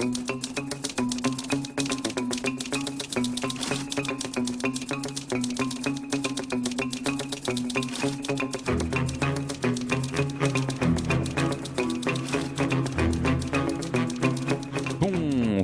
Thank you.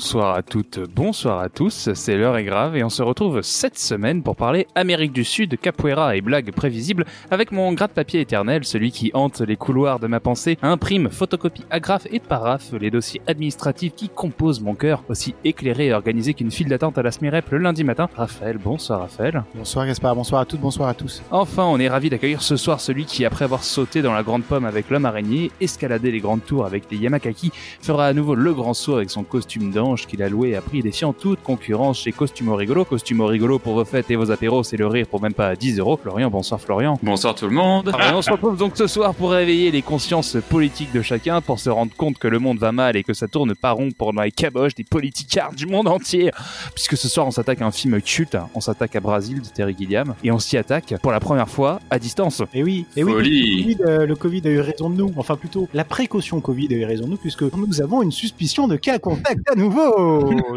Bonsoir à toutes, bonsoir à tous, c'est l'heure est grave et on se retrouve cette semaine pour parler Amérique du Sud, capoeira et blagues prévisibles avec mon gratte-papier éternel, celui qui hante les couloirs de ma pensée, imprime, photocopie, agrafe et paraphe les dossiers administratifs qui composent mon cœur, aussi éclairé et organisé qu'une file d'attente à la SMIREP le lundi matin. Raphaël, bonsoir Raphaël. Bonsoir Gaspard, bonsoir à toutes, bonsoir à tous. Enfin, on est ravi d'accueillir ce soir celui qui, après avoir sauté dans la grande pomme avec l'homme araignée, escaladé les grandes tours avec les Yamakaki, fera à nouveau le grand saut avec son costume d'ange qu'il a loué à prix défiant toute concurrence chez Costumo Rigolo. Costumo Rigolo pour vos fêtes et vos apéros, c'est le rire pour même pas 10 euros. Florian, bonsoir Florian. Bonsoir tout le monde. On se retrouve donc ce soir pour réveiller les consciences politiques de chacun, pour se rendre compte que le monde va mal et que ça tourne pas rond pour les caboches des politicards du monde entier. Puisque ce soir on s'attaque à un film culte, on s'attaque à Brasil de Terry Gilliam et on s'y attaque pour la première fois à distance. Et oui, et oui, le COVID, euh, le COVID a eu raison de nous, enfin plutôt la précaution Covid a eu raison de nous puisque nous avons une suspicion de cas contact à nouveau.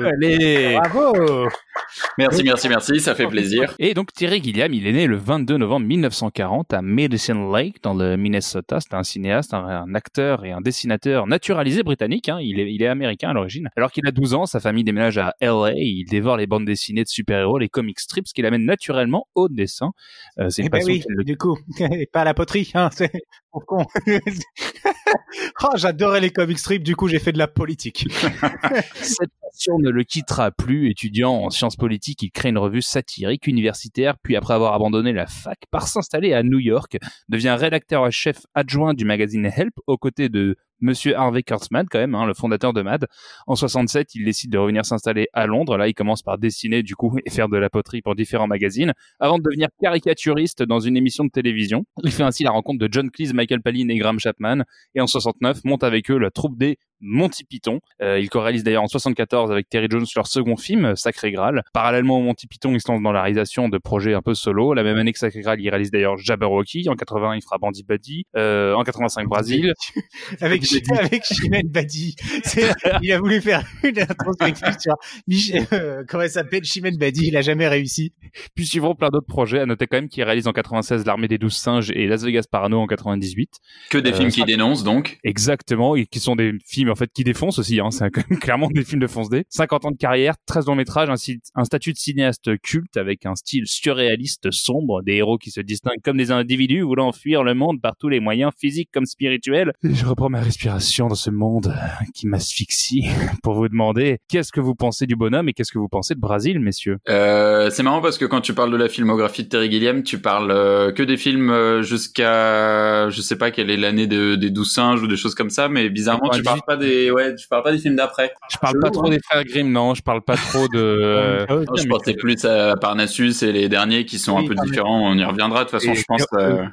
Allez Bravo Merci, merci, merci, ça fait plaisir. Et donc Terry Gilliam, il est né le 22 novembre 1940 à Medicine Lake, dans le Minnesota. C'est un cinéaste, un, acteur et un dessinateur naturalisé britannique. Hein. Il, est, il est américain à l'origine. Alors qu'il a 12 ans, sa famille déménage à LA. Il dévore les bandes dessinées de super-héros, les comic strips, ce qui l'amène naturellement au dessin. Euh, c'est une eh ben oui, du coup, pas à la poterie. Hein, c'est con. oh, j'adorais les comic strips, du coup j'ai fait de la politique. Cette passion ne le quittera plus. Étudiant en sciences politiques, il crée une revue satirique universitaire, puis après avoir abandonné la fac, part s'installer à New York, devient rédacteur chef adjoint du magazine Help aux côtés de Monsieur Harvey Kurtzman, quand même, hein, le fondateur de MAD. En 67, il décide de revenir s'installer à Londres. Là, il commence par dessiner, du coup, et faire de la poterie pour différents magazines, avant de devenir caricaturiste dans une émission de télévision. Il fait ainsi la rencontre de John Cleese, Michael Palin et Graham Chapman. Et en 69, monte avec eux la troupe des Monty Python. Euh, il co-réalise d'ailleurs en 74 avec Terry Jones leur second film, Sacré Graal. Parallèlement au Monty Python, il se lance dans la réalisation de projets un peu solo. La même année que Sacré Graal, il réalise d'ailleurs Jabberwocky. En 80, il fera Bandy Buddy. Euh, en 85, Brésil. avec, avec Chimène Badi. Il a voulu faire une introspection sur euh, comment elle s'appelle Chimène Badi. Il a jamais réussi. Puis suivront plein d'autres projets. À noter quand même qu'il réalise en 96 L'Armée des Douze Singes et Las Vegas Parano en 98. Que des films qui dénoncent donc. Exactement. Et qui sont des films en fait qui défonce aussi. Hein. C'est clairement des films de fonce D. 50 ans de carrière, 13 longs métrages, un, un, statut de cinéaste culte avec un style surréaliste sombre, des héros qui se distinguent comme des individus voulant fuir le monde par tous les moyens physiques comme spirituels. Et je reprends ma respiration dans ce monde euh, qui m'asphyxie pour vous demander qu'est-ce que vous pensez du bonhomme et qu'est-ce que vous pensez de Brésil, messieurs? Euh, c'est marrant parce que quand tu parles de la filmographie de Terry Gilliam, tu parles euh, que des films euh, jusqu'à je sais pas quelle est l'année de, des douze singes ou des choses comme ça, mais bizarrement tu parles pas des ouais, je parle pas des films d'après. Je parle pas trop des frères Grimm, non. Je parle pas trop de. je pensais plus à Parnassus et les derniers qui sont un peu différents. On y reviendra de toute façon, je pense. Euh...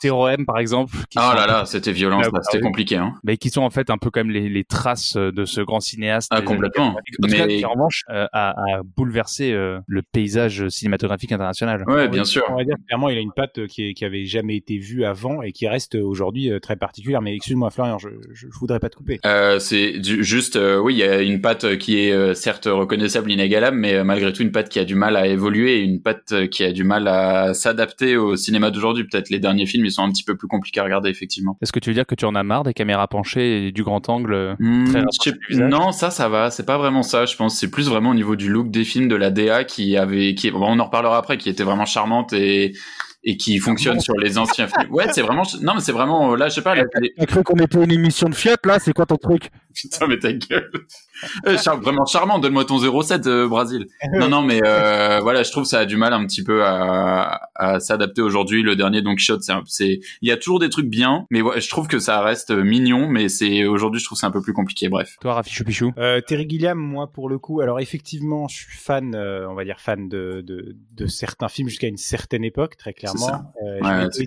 Zéro M par exemple. oh là là, c'était violent, c'était compliqué. Hein. Mais qui sont en fait un peu comme les, les traces de ce grand cinéaste. Ah complètement. Mais qui en revanche euh, a, a, bouleversé euh, le paysage cinématographique international. Ouais, bien sûr. On va dire clairement, il a une patte qui, qui avait jamais été vue avant et qui reste aujourd'hui euh, très particulière. Mais excuse-moi, Florian, je, je, je voudrais pas te couper. C'est juste, euh, oui, il y a une patte qui est euh, certes reconnaissable, inégalable, mais euh, malgré tout une patte qui a du mal à évoluer et une patte qui a du mal à s'adapter au cinéma d'aujourd'hui. Peut-être les derniers films, ils sont un petit peu plus compliqués à regarder, effectivement. Est-ce que tu veux dire que tu en as marre des caméras penchées et du grand angle mmh, Non, ça, ça va. C'est pas vraiment ça. Je pense c'est plus vraiment au niveau du look des films, de la DA qui avait, qui, bon, on en reparlera après, qui était vraiment charmante et et qui fonctionne sur les anciens films. Ouais, c'est vraiment, non, mais c'est vraiment, là, je sais pas. T'as cru qu'on était une émission de Fiat, là? C'est quoi ton truc? Putain, mais ta gueule. Euh, vraiment charmant, donne-moi ton 07 euh, Brésil. Non, non, mais euh, voilà, je trouve que ça a du mal un petit peu à, à s'adapter aujourd'hui. Le dernier Don Quichotte, c'est, il y a toujours des trucs bien, mais ouais, je trouve que ça reste mignon, mais c'est aujourd'hui, je trouve c'est un peu plus compliqué. Bref. Toi, Rafi Pichou. Euh, Terry Gilliam, moi, pour le coup, alors effectivement, je suis fan, euh, on va dire fan de, de, de certains films jusqu'à une certaine époque, très clairement. Euh, ouais, je,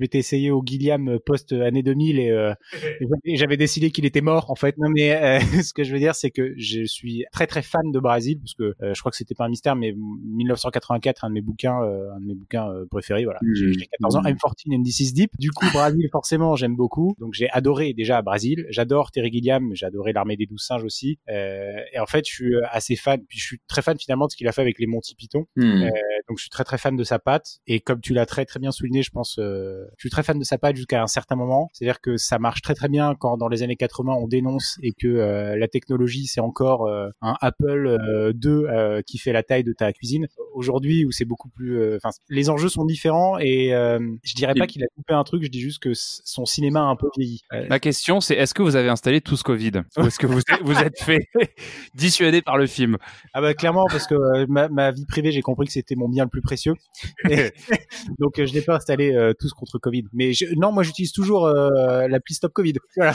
m'étais essayé au, essayé Gilliam post année 2000 et, et j'avais décidé qu'il était mort en fait. Non mais euh, ce que je veux dire c'est que je suis très très fan de Brésil parce que euh, je crois que c'était pas un mystère mais 1984 un de mes bouquins euh, un de mes bouquins préférés voilà. J'ai 14 ans, I'm 14 and this is deep. Du coup Brésil forcément j'aime beaucoup. Donc j'ai adoré déjà Brésil, j'adore Terry Gilliam, j'ai adoré l'armée des douze singes aussi. et en fait je suis assez fan puis je suis très fan finalement de ce qu'il a fait avec les Monty Python. Hmm. donc je suis très très fan de sa patte et comme tu l'as très très bien souligné, je pense je suis très fan de sa patte jusqu'à un certain moment, c'est-à-dire que ça marche très très bien quand dans les années 80 on dénonce et que euh, la technologie c'est encore euh, un Apple 2 euh, qui fait la taille de ta cuisine. Aujourd'hui où c'est beaucoup plus, enfin les enjeux sont différents et je dirais pas qu'il a coupé un truc, je dis juste que son cinéma a un peu vieilli. Ma question c'est est-ce que vous avez installé tout ce Covid? Ou est-ce que vous vous êtes fait dissuader par le film? Ah bah clairement parce que ma, vie privée j'ai compris que c'était mon bien le plus précieux. donc je n'ai pas installé tout ce contre Covid. Mais non moi j'utilise toujours l'appli Stop Covid. Voilà.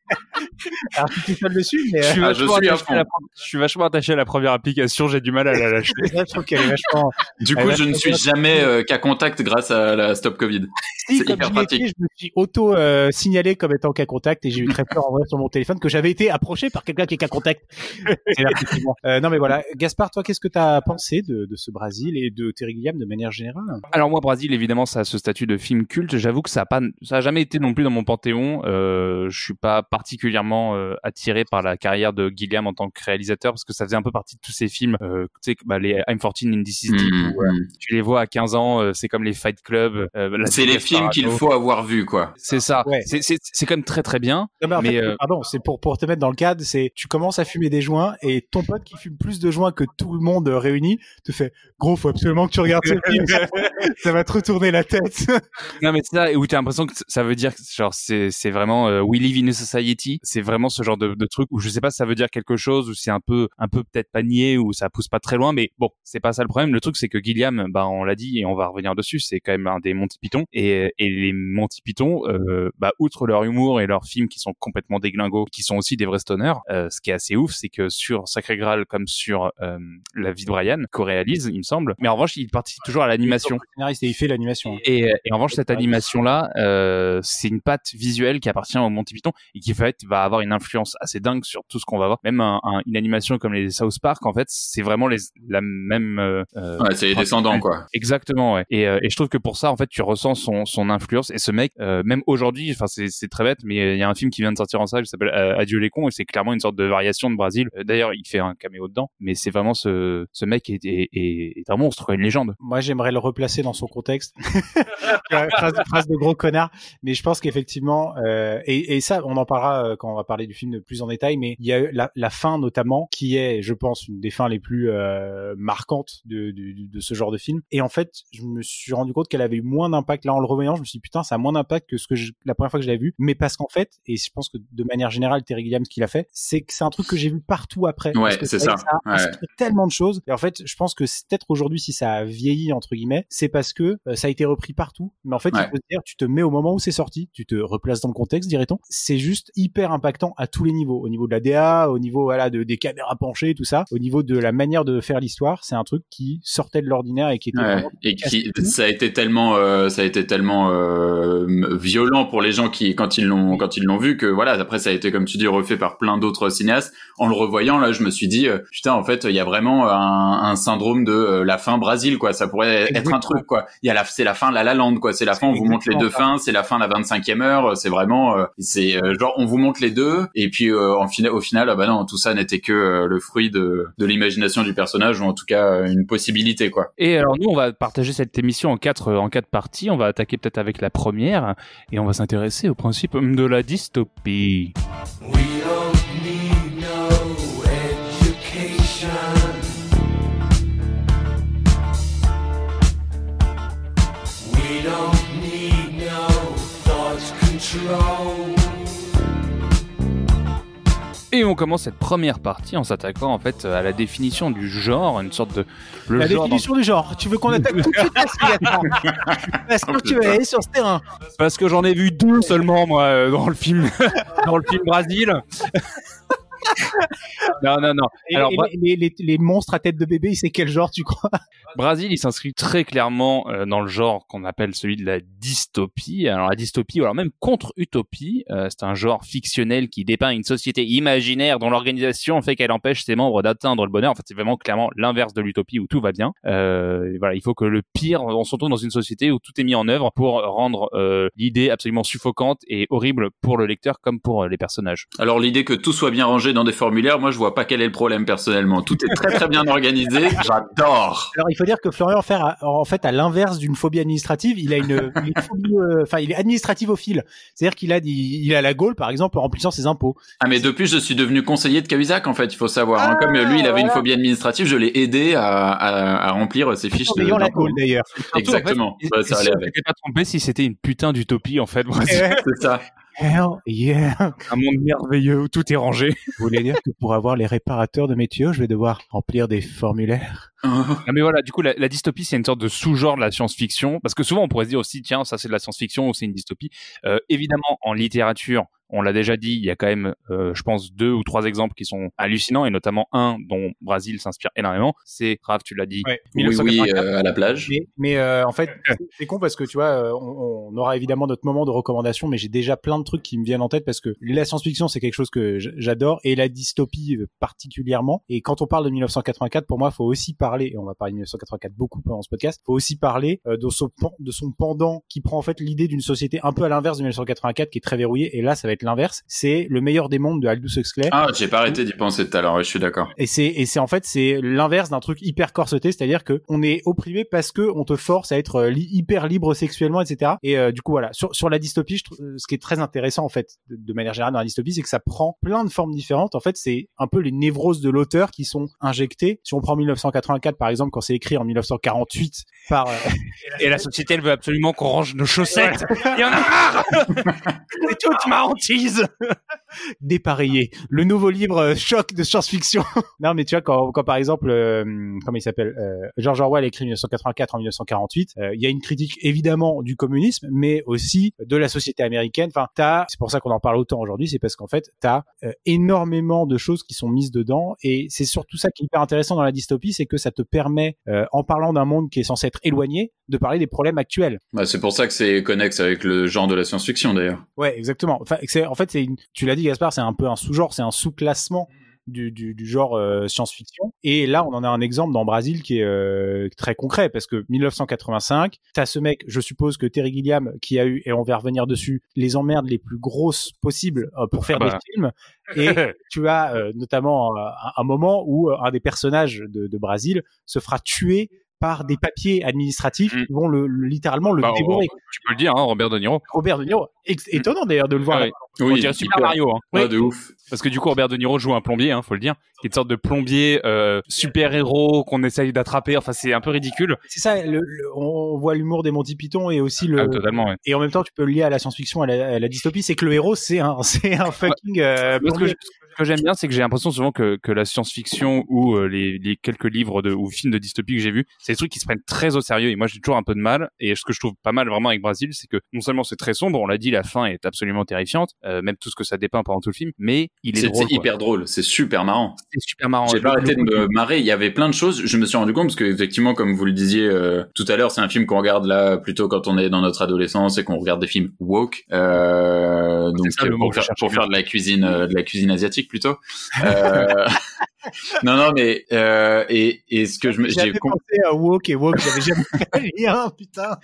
Alors, tu t'es seul dessus, mais. Je suis, euh, ah, je, suis vachement attaché à la première application, j'ai du mal à la lâcher. je trouve qu'elle est vachement. Du coup, je ne suis jamais euh, qu'à contact grâce à la Stop Covid. Si, c'est hyper pratique. je me suis auto-signalé comme étant cas contact et j'ai eu très peur en vrai sur mon téléphone que j'avais été approché par quelqu'un qui est cas contact. euh, non, mais voilà. Gaspard, toi, qu'est-ce que tu as pensé de, de, ce Brésil et de Terry Gilliam de manière générale? Alors, moi, Brésil, évidemment, ça a ce statut de film culte. J'avoue que ça a pas, ça a jamais été non plus dans mon panthéon. Euh, je suis pas particulièrement euh, attiré par la carrière de Gilliam en tant que réalisateur parce que ça faisait un peu partie de tous ces films, euh, tu sais, bah, les I'm 14 in This is Deep, où, tu les vois à 15 ans, c'est comme les Fight Club. c'est les films qu'il faut avoir vu, quoi. C'est ça. Ouais. C'est quand même très très bien. Non, mais, pardon, c'est pour pour te mettre dans le cadre, c'est tu commences à fumer des joints et ton pote qui fume plus de joints que tout le monde réuni te fait gros, faut absolument que tu regardes ce film, ça va te retourner la tête. non mais c'est ça où tu as l'impression que ça veut dire genre c'est c'est vraiment We Live in a Society, c'est vraiment ce genre de, de, truc où je sais pas si ça veut dire quelque chose ou c'est un peu un peu peut-être panier ou ça pousse pas très loin mais bon c'est pas ça le problème. Le truc c'est que Gilliam bah on l'a dit et on va revenir dessus c'est quand même un des Monty Python et, et les Monty Python euh, bah outre leur humour et leurs films qui sont complètement déglingos qui sont aussi des vrais stoners euh, ce qui est assez ouf c'est que sur Sacré Graal comme sur euh, La vie de Brian co-réalise il me semble mais en revanche il participe toujours à l'animation. et il fait l'animation. Et, et en revanche cette animation là euh, c'est une patte visuelle qui appartient au Monty Python et qui fait va avoir une influence assez dingue sur tout ce qu'on va voir. Même un, une animation comme les South Park, en fait, c'est vraiment les, la même. Euh, euh ouais, c'est les descendants, quoi. Exactement, ouais. Et, euh, et, je trouve que pour ça, en fait, tu ressens son, son influence. Et ce mec, euh, même aujourd'hui, enfin, c'est très bête, mais il y a un film qui vient de sortir en salle qui s'appelle Adieu les cons, et c'est clairement une sorte de variation de Brésil. D'ailleurs, il fait un caméo dedans, mais c'est vraiment ce, ce mec est, est, est, un monstre, une légende. Moi, j'aimerais le replacer dans son contexte. phrase, phrase, de gros connard, mais je pense qu'effectivement, et, et ça, on en parlera quand on va parler du film de plus en détail, mais il y a la, la fin notamment qui est, je pense, une des fins les plus euh, marquantes de, de, de, ce genre de film. Et en fait, je me suis rendu compte qu'elle avait eu moins d'impact. Là, en le revoyant, je me suis dit putain, ça a moins d'impact que ce que je, la première fois que je l'avais vu. Mais parce qu'en fait, et je pense que de manière générale, Terry Gilliam, ce qu'il a fait, c'est que c'est un truc que j'ai vu partout après. Ouais, c'est ça. ça a ouais. tellement de choses. Et en fait, je pense que peut-être aujourd'hui, si ça a vieilli entre guillemets, c'est parce que euh, ça a été repris partout. Mais en fait, il faut dire, tu te mets au moment où c'est sorti, tu te replaces dans le contexte, dirait-on. C'est juste hyper impactant à tous les niveaux au niveau de la DA, au niveau voilà de des caméras penchées, tout ça, au niveau de la manière de faire l'histoire, c'est un truc qui sortait de l'ordinaire et qui était ouais, et qui ça a été tellement euh, ça a été tellement euh, violent pour les gens qui quand ils l'ont quand ils l'ont vu que voilà après ça a été comme tu dis refait par plein d'autres cinéastes. En le revoyant là, je me suis dit euh, putain en fait il y a vraiment un, un syndrome de euh, la fin Brésil quoi. Ça pourrait être un truc quoi. Il y a la c'est la fin La La Land quoi. C'est la fin on vous montre les deux fins. C'est la fin la 25e heure. C'est vraiment c'est genre on vous montre les deux et puis en au final, ah bah non, tout ça n'était que euh, le fruit de, de l'imagination du personnage ou en tout cas euh, une possibilité quoi. Et alors nous, on va partager cette émission en quatre en quatre parties. On va attaquer peut-être avec la première et on va s'intéresser au principe de la dystopie. Et on commence cette première partie en s'attaquant en fait à la définition du genre, une sorte de le la définition du genre. Tu veux qu'on attaque tout de suite Est-ce que tu veux aller sur ce terrain Parce que j'en ai vu deux seulement moi euh, dans le film dans le film Brésil. non, non, non. Alors, les, les, les, monstres à tête de bébé, c'est quel genre, tu crois? Brasil, il s'inscrit très clairement euh, dans le genre qu'on appelle celui de la dystopie. Alors la dystopie, ou alors même contre-utopie, euh, c'est un genre fictionnel qui dépeint une société imaginaire dont l'organisation fait qu'elle empêche ses membres d'atteindre le bonheur. En fait, c'est vraiment clairement l'inverse de l'utopie où tout va bien. Euh, voilà, il faut que le pire, on se retrouve dans une société où tout est mis en œuvre pour rendre euh, l'idée absolument suffocante et horrible pour le lecteur comme pour les personnages. Alors l'idée que tout soit bien rangé dans des formulaires, moi je vois pas quel est le problème personnellement. Tout est très très bien organisé, j'adore. Alors il faut dire que Florian fait en fait à l'inverse d'une phobie administrative, il a une, une phobie, euh, enfin il est administratif au fil. C'est-à-dire qu'il a il, il a la gaule par exemple en remplissant ses impôts. Ah mais depuis je suis devenu conseiller de Cahuzac en fait, il faut savoir. hein. Comme lui il avait une phobie administrative, je l'ai aidé à, à, à remplir ses fiches. En de- ayant la gaule d'ailleurs. Exactement. Ouais, et ça si allait avec. pas trompé si c'était une putain d'utopie en fait. C'est ça. Hell yeah. un monde merveilleux où tout est rangé. Vous voulez dire que pour avoir les réparateurs de mes tuyaux, je vais devoir remplir des formulaires? Ah, mais voilà, du coup, la, la dystopie, c'est une sorte de sous-genre de la science-fiction, parce que souvent on pourrait se dire aussi, tiens, ça c'est de la science-fiction ou c'est une dystopie. Euh, évidemment, en littérature, on l'a déjà dit, il y a quand même, euh, je pense, deux ou trois exemples qui sont hallucinants, et notamment un dont Brasil s'inspire énormément. C'est, Raph, tu l'as dit. Ouais. Oui, oui, 1984. euh, à la plage. Mais, mais, euh, en fait, c'est- con parce que tu vois, euh, on, on aura évidemment notre moment de recommandation, mais j'ai déjà plein de trucs qui me viennent en tête parce que la science-fiction c'est quelque chose que j'adore et la dystopie euh, particulièrement. Et quand on parle de 1984, pour moi, il faut aussi parler, et on va parler de 1984 beaucoup pendant ce podcast, faut aussi parler euh, de son pan- de son pendant qui prend en fait l'idée d'une société un peu à l'inverse de 1984 qui est très verrouillée. Et là, ça va être l'inverse. C'est le meilleur des mondes de Aldous Huxley. Ah, j'ai pas arrêté d'y penser tout à l'heure, je suis d'accord. Et c'est et c'est en fait c'est l'inverse d'un truc hyper corseté, c'est-à-dire que on est opprimé parce que on te force à être euh, li- hyper libre sexuellement, etc. Et euh, du coup voilà sur sur la dystopie, je ce qui est très intéressant en fait de, de manière générale dans la dystopie, c'est que ça prend plein de formes différentes. En fait, c'est un peu les névroses de l'auteur qui sont injectées. Si on prend 1984 par exemple, quand c'est écrit en 1948 par euh, Et la société, elle veut absolument qu'on range nos chaussettes. Il y en a marre C'est toute ma hantise dépareillé. Le nouveau livre euh, choc de science-fiction. non, mais tu vois, quand, quand par exemple, euh, comment il s'appelle, euh, George Orwell écrit 1984 en 1948, euh, il y a une critique évidemment du communisme, mais aussi de la société américaine. Enfin, t'as, c'est pour ça qu'on en parle autant aujourd'hui, c'est parce qu'en fait, t'as euh, énormément de choses qui sont mises dedans, et c'est surtout ça qui est hyper intéressant dans la dystopie, c'est que ça te permet, euh, en parlant d'un monde qui est censé être éloigné, de parler des problèmes actuels. Bah, c'est pour ça que c'est connexe avec le genre de la science-fiction d'ailleurs. Ouais, exactement. Enfin, en fait, une, tu l'as dit, Gaspard, c'est un peu un sous-genre, c'est un sous-classement du, du, du genre euh, science-fiction. Et là, on en a un exemple dans Brasil qui est euh, très concret parce que 1985, t'as ce mec, je suppose que Terry Gilliam, qui a eu, et on va revenir dessus, les emmerdes les plus grosses possibles euh, pour faire Ah bah. des films. Et tu as notamment un, un moment où un des personnages de, de Brasil se fera tuer par des papiers administratifs Mm. qui vont le, le- littéralement le Bah, dévorer. Tu peux le dire, hein, Robert De Niro. Robert De Niro, étonnant d'ailleurs de le voir. Ah là. oui. on dirait Super. Mario. Hein. Ah, de ouf. Parce que du coup, Robert De Niro joue un plombier, hein, faut le dire, qui est une sorte de plombier euh, super-héros qu'on essaye d'attraper. Enfin, c'est un peu ridicule. C'est ça, le- le- on voit l'humour des Monty Python et aussi le. Ah, totalement, ouais. et en même temps, tu peux le lier à la science-fiction, à la, à la dystopie, c'est que le héros, c'est un, c'est un fucking. euh, que je- que j'aime bien, c'est que j'ai l'impression souvent que, que la science-fiction ou euh, les, les quelques livres de, ou films de dystopie que j'ai vus, c'est des trucs qui se prennent très au sérieux. Et moi, j'ai toujours un peu de mal. Et ce que je trouve pas mal vraiment avec Brasil, c'est que non seulement c'est très sombre, on l'a dit, la fin est absolument terrifiante, euh, même tout ce que ça dépeint pendant tout le film, mais il est C'est drôle. c'est hyper drôle, c'est super marrant. C'est super marrant. J'ai pas arrêté de me marrer. Il y avait plein de choses. Je me suis rendu compte parce que effectivement, comme vous le disiez euh, tout à l'heure, c'est un film qu'on regarde là plutôt quand on est dans notre adolescence et qu'on regarde des films woke. Euh, donc ça, pour, faire, pour faire de la cuisine, euh, de la cuisine asiatique plutôt. Euh, non, non, mais euh, et, et ce que je me, j'ai pensé à Woke et Woke, j'avais jamais fait le lien, putain.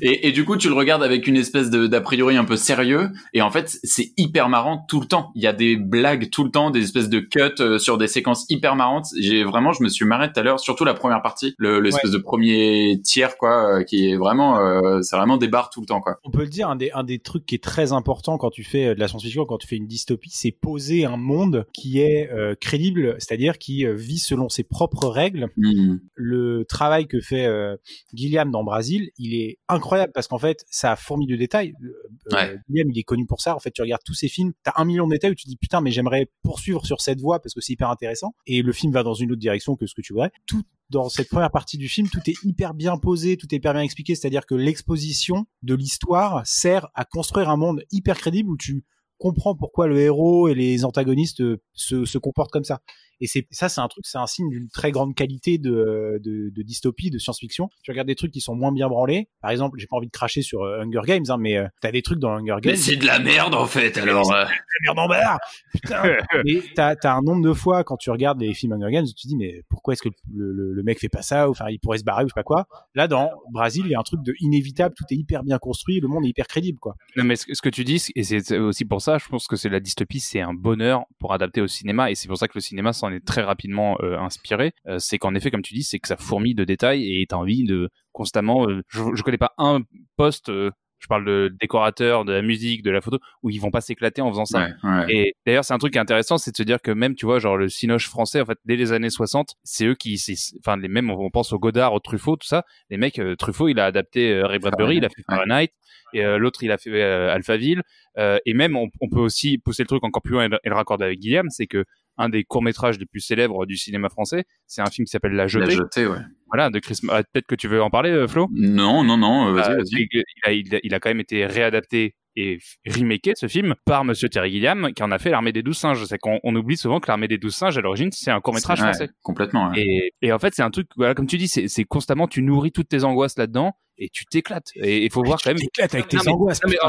Et, et du coup, tu le regardes avec une espèce de d'a priori un peu sérieux, et en fait, c'est hyper marrant tout le temps. Il y a des blagues tout le temps, des espèces de cuts euh, sur des séquences hyper marrantes. J'ai vraiment, je me suis marré tout à l'heure, surtout la première partie, le l'espèce de premier tiers, quoi, euh, qui est vraiment, euh, c'est vraiment des barres tout le temps, quoi. On peut le dire, un des, un des trucs qui est très important quand tu fais de la science-fiction, quand tu fais une dystopie, c'est poser un monde qui est euh, crédible, c'est-à-dire qui euh, vit selon ses propres règles. Hmm. le travail que fait euh, Gilliam dans Brasil, il est incroyable parce qu'en fait, ça a fourmi de détails. Euh, Ouais. Gilliam, il est connu pour ça. En fait, tu regardes tous ses films, t'as un million de détails où tu te dis putain, mais j'aimerais poursuivre sur cette voie parce que c'est hyper intéressant. Et le film va dans une autre direction que ce que tu voudrais. Tout dans cette première partie du film, tout est hyper bien posé, tout est hyper bien expliqué. C'est-à-dire que l'exposition de l'histoire sert à construire un monde hyper crédible où tu comprends pourquoi le héros et les antagonistes euh, se, se comportent comme ça. Et c'est ça, c'est un truc, c'est un signe d'une très grande qualité de, de, de dystopie, de science-fiction. Tu regardes des trucs qui sont moins bien branlés. Par exemple, j'ai pas envie de cracher sur euh, Hunger Games, hein, mais euh, t'as des trucs dans Hunger Games. Mais c'est de la merde en fait, alors. De la merde en barre. Putain. mais t'as as un nombre de fois quand tu regardes les films Hunger Games, tu te dis mais pourquoi est-ce que le, le, le, mec fait pas ça ou enfin il pourrait se barrer ou je sais pas quoi. Là dans Brésil, il y a un truc de inévitable, tout est hyper bien construit, le monde est hyper crédible quoi. Non mais ce, ce que tu dis et c'est aussi pour ça, je pense que c'est la dystopie, c'est un bonheur pour adapter au cinéma et c'est pour ça que le cinéma s'en est très rapidement euh, inspiré. Euh, c'est qu'en effet, comme tu dis, c'est que ça fourmille de détails et t'as envie de constamment. Euh, je, je connais pas un poste. je parle de décorateur, de la musique, de la photo, où ils vont pas s'éclater en faisant ça. Ouais, ouais. Et d'ailleurs, c'est un truc qui est intéressant, c'est de se dire que même, tu vois, genre le cinoche français, en fait, dès les années 60, c'est eux qui, enfin, les mêmes, on pense au Godard, au Truffaut, tout ça. Les mecs, euh, Truffaut, il a adapté euh, Ray Bradbury, il a fait Fahrenheit, et euh, l'autre, il a fait Alphaville. et même, on, on, peut aussi pousser le truc encore plus loin et, et le raccorder avec Guillaume, c'est que un des courts métrages les plus célèbres du cinéma français. C'est un film qui s'appelle La Jetée. La Jetée, ouais. Voilà, de Chris. Ah, Peut-être que tu veux en parler, Flo? Non, non, non. Vas-y, Euh, vas-y. il, il, a, il a quand même été réadapté et remaké ce film par Monsieur Terry Gilliam qui en a fait l'armée des douze singes. C'est qu'on on oublie souvent que l'armée des douze singes à l'origine c'est un court métrage Ouais, français. Complètement. ouais. Et, et en fait c'est un truc voilà comme tu dis c'est constamment tu nourris toutes tes angoisses là-dedans et tu t'éclates. Et il faut voir quand même. T'éclates avec tes Non, mais- angoisses. mais- putain,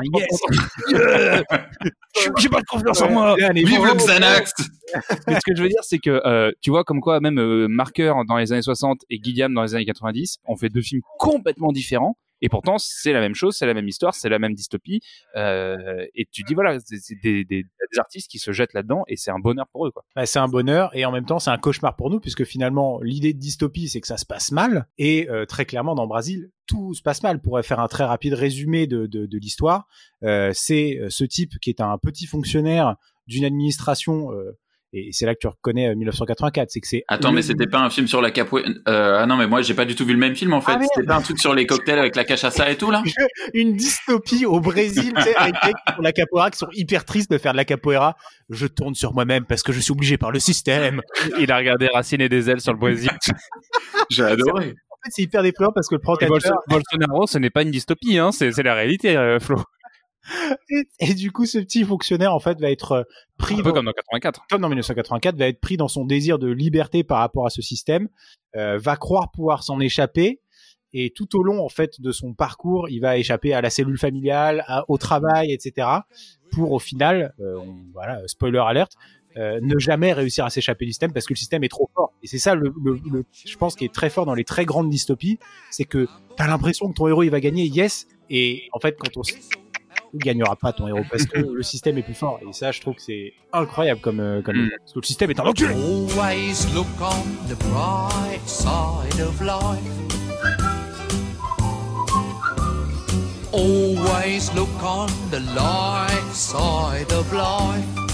yes. J'ai pas de confiance en moi. Allez, Vive bravo. le Xanax Mais ce que je veux dire, c'est que euh, tu vois comme quoi même euh, Marker dans les années 60 et Gilliam dans les années 90 ont fait deux films complètement différents. Et pourtant, c'est la même chose, c'est la même histoire, c'est la même dystopie. Euh, et tu dis voilà, c'est des, des, des artistes qui se jettent là-dedans et c'est un bonheur pour eux. Quoi. Bah, c'est un bonheur et en même temps c'est un cauchemar pour nous puisque finalement l'idée de dystopie c'est que ça se passe mal et euh, très clairement dans Brésil tout se passe mal. Pour faire un très rapide résumé de, de, de l'histoire, euh, c'est euh, ce type qui est un petit fonctionnaire d'une administration euh, et c'est là que tu reconnais euh, 1984, c'est que c'est Attends, le- mais c'était pas un film sur la capoeira. Euh, ah non, mais moi j'ai pas du tout vu le même film en fait. Ah, c'était pas un truc sur les cocktails avec la cachaça et tout là? Une dystopie au Brésil, tu sais, avec font la capoeira qui sont hyper tristes de faire de la capoeira. Je tourne sur moi-même parce que je suis obligé par le système. Il a regardé Racine et des ailes sur le Brésil. J'ai adoré. En fait, c'est hyper déprimant parce que le Bolso- Bolsonaro, ce n'est pas une dystopie, hein, c'est c'est la réalité, euh, Flo. et, et du coup, ce petit fonctionnaire en fait va être euh, pris Un dans, comme dans 84. comme dans 1984, va être pris dans son désir de liberté par rapport à ce système, euh, va croire pouvoir s'en échapper. Et tout au long, en fait, de son parcours, il va échapper à la cellule familiale, à- au travail, etc. Pour au final, euh, on- voilà, spoiler alert, euh, ne jamais réussir à s'échapper du système parce que le système est trop fort. Et c'est ça, le, le, le- je pense, qui est très fort dans les très grandes dystopies, c'est que t'as l'impression que ton héros il va gagner, yes. Et en fait, quand on gagnera pas ton héros parce que le système est plus fort. Et ça, je trouve que c'est incroyable comme, euh, comme Mm. parce que le système est un enculé. Always look on the bright side of life. Always look on the light side of life.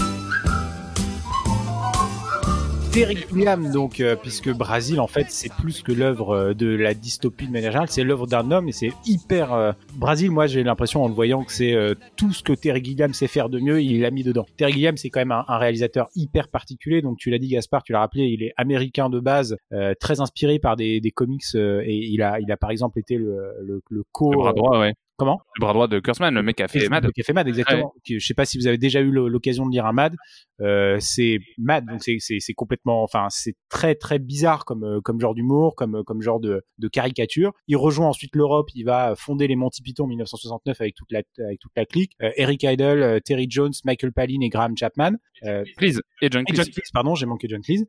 Terry Gilliam, donc, euh, puisque Brésil, en fait, c'est plus que l'œuvre euh, de la dystopie de manière générale, c'est l'œuvre d'un homme et c'est hyper. euh, Brésil, moi, j'ai l'impression en le voyant que c'est euh, tout ce que Terry Gilliam sait faire de mieux, il l'a mis dedans. Terry Gilliam, c'est quand même un, un réalisateur hyper particulier, donc tu l'as dit, Gaspard, tu l'as rappelé, il est américain de base, euh, très inspiré par des, des comics euh, et il a, il a par exemple été le, le, le co. Le bras droit, ouais. Comment Le bras droit de Kurtzman, le mec qui a fait Mad. Le Café Mad, exactement. Qui- Je sais pas si vous avez déjà eu l'occasion de lire un Mad. Euh, c'est Mad, donc c'est- complètement, enfin c'est très très bizarre comme euh, comme genre d'humour, comme euh, comme genre de, de caricature. Il rejoint ensuite l'Europe, il va fonder les Monty Python en 1969 avec toute la avec toute la clique. Euh, Eric Idle, Terry Jones, Michael Palin et Graham Chapman. Euh, Please. Et John et John Cleese. Pardon, j'ai manqué John Cleese,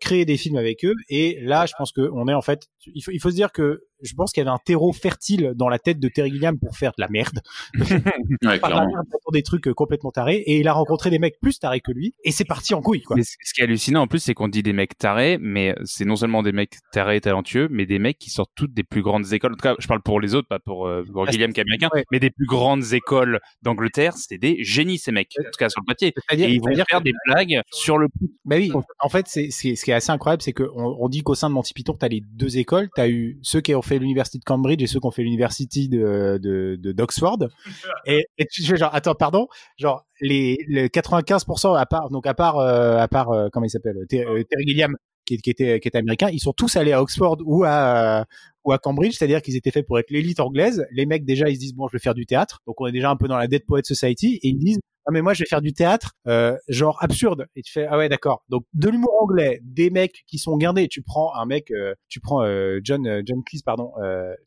créer des films avec eux. Et là, je pense que on est en fait, il faut, il faut se dire que je pense qu'il y avait un terreau fertile dans la tête de Terry Gilliam pour faire de la merde, Ouais, par des trucs euh, complètement tarés. Et il a rencontré des mecs plus tarés que lui, et c'est parti en couille, quoi. Mais ce qui est hallucinant en plus, c'est qu'on dit des mecs tarés, mais c'est non seulement des mecs tarés et talentueux, mais des mecs qui sortent toutes des plus grandes écoles. En tout cas, je parle pour les autres, pas pour, euh, pour Ah, Guillaume qui est américain, ouais. mais des plus grandes écoles d'Angleterre, c'est des génies ces mecs, en tout cas sur le papier. Et ils vont faire des blagues sur le Bah oui, en fait, c'est, c'est, ce qui est assez incroyable, c'est qu'on on dit qu'au sein de Monty Python, t'as les deux écoles. T'as eu ceux qui ont fait l'université de Cambridge et ceux qui ont fait l'université de, de, de d'Oxford. Et, et tu fais genre, attends, pardon, genre les, les 95% à part, donc à part, euh, à part, euh, comment il s'appelle, Ter- euh, Terry Gilliam, qui, qui était, qui était américain, ils sont tous allés à Oxford ou à, ou à Cambridge, c'est-à-dire qu'ils étaient faits pour être l'élite anglaise. Les mecs déjà, ils se disent bon, je vais faire du théâtre, donc on est déjà un peu dans la Dead Poet Society, et ils disent ah mais moi je vais faire du théâtre euh, genre absurde. Et tu fais ah ouais d'accord. Donc de l'humour anglais des mecs qui sont guindés. Tu prends un mec euh, tu prends euh, John John Cleese pardon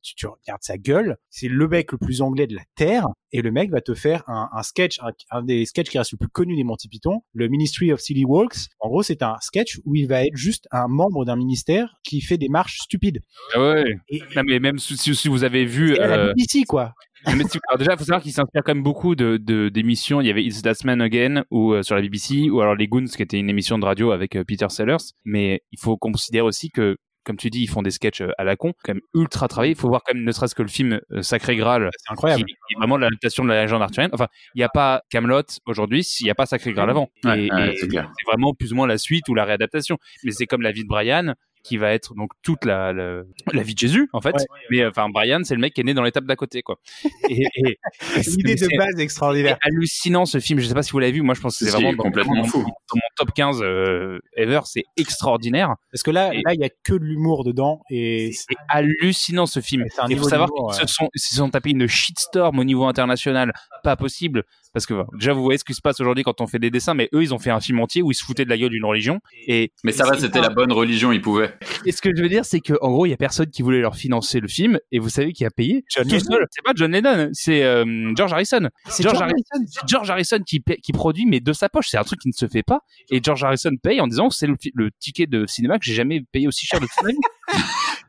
tu, tu regardes sa gueule. C'est le mec le plus anglais de la terre. Et le mec va te faire un, un sketch un, un des sketchs qui reste le plus connu des Monty Python le Ministry of Silly Walks en gros c'est un sketch où il va être juste un membre d'un ministère qui fait des marches stupides. Ah ouais. et, Non, mais même si, vous avez vu. à la BBC quoi mais alors déjà, il faut savoir qu'il s'inspire quand même beaucoup de de- d'émissions. Il y avait It's That Man Again ou euh, sur la BBC ou alors Les Goons, qui était une émission de radio avec euh, Peter Sellers. Mais il faut considérer aussi que comme tu dis, ils font des sketchs euh, à la con, quand même ultra travaillés. Il faut voir quand même, ne serait-ce que le film Sacré Graal, c'est incroyable qui est vraiment l'adaptation de la légende arthurienne. Enfin, il n'y a pas Camelot aujourd'hui, s'il n'y a pas Sacré Graal avant. Ouais, et ouais, et c'est clair. c'est vraiment plus ou moins la suite ou la réadaptation. Mais c'est comme la vie de Brian, qui va être donc toute la, la, la vie de Jésus, en fait. Ouais. Mais enfin, Brian, c'est le mec qui est né dans l'étape d'à côté, quoi. Et, l'idée de base extraordinaire c'est hallucinant ce film. Je sais pas si vous l'avez vu. Moi, je pense que c'est vraiment complètement dans- fou. dans mon top 15 euh, ever. C'est extraordinaire. parce que là Et- là il y a que de l'humour dedans et C'est hallucinant ce film. Il faut savoir qu'ils ouais. se sont, ils se sont tapés une shitstorm au niveau international. Pas possible. Parce que déjà, vous voyez ce qui se passe aujourd'hui quand on fait des dessins, mais eux, ils ont fait un film entier où ils se foutaient de la gueule d'une religion. Et, Mais ça va, c'était la bonne religion, ils pouvaient. et ce que je veux dire, c'est que en gros, il y a personne qui voulait leur financer le film. Et vous savez qui a payé John Tout Lennon. seul. C'est pas John Lennon, c'est euh, George Harrison. c'est George George Harrison, c'est George Harrison qui, qui produit, mais de sa poche. C'est un truc qui ne se fait pas. Et George Harrison paye en disant c'est le ticket de cinéma que j'ai jamais payé aussi cher de toute ma vie.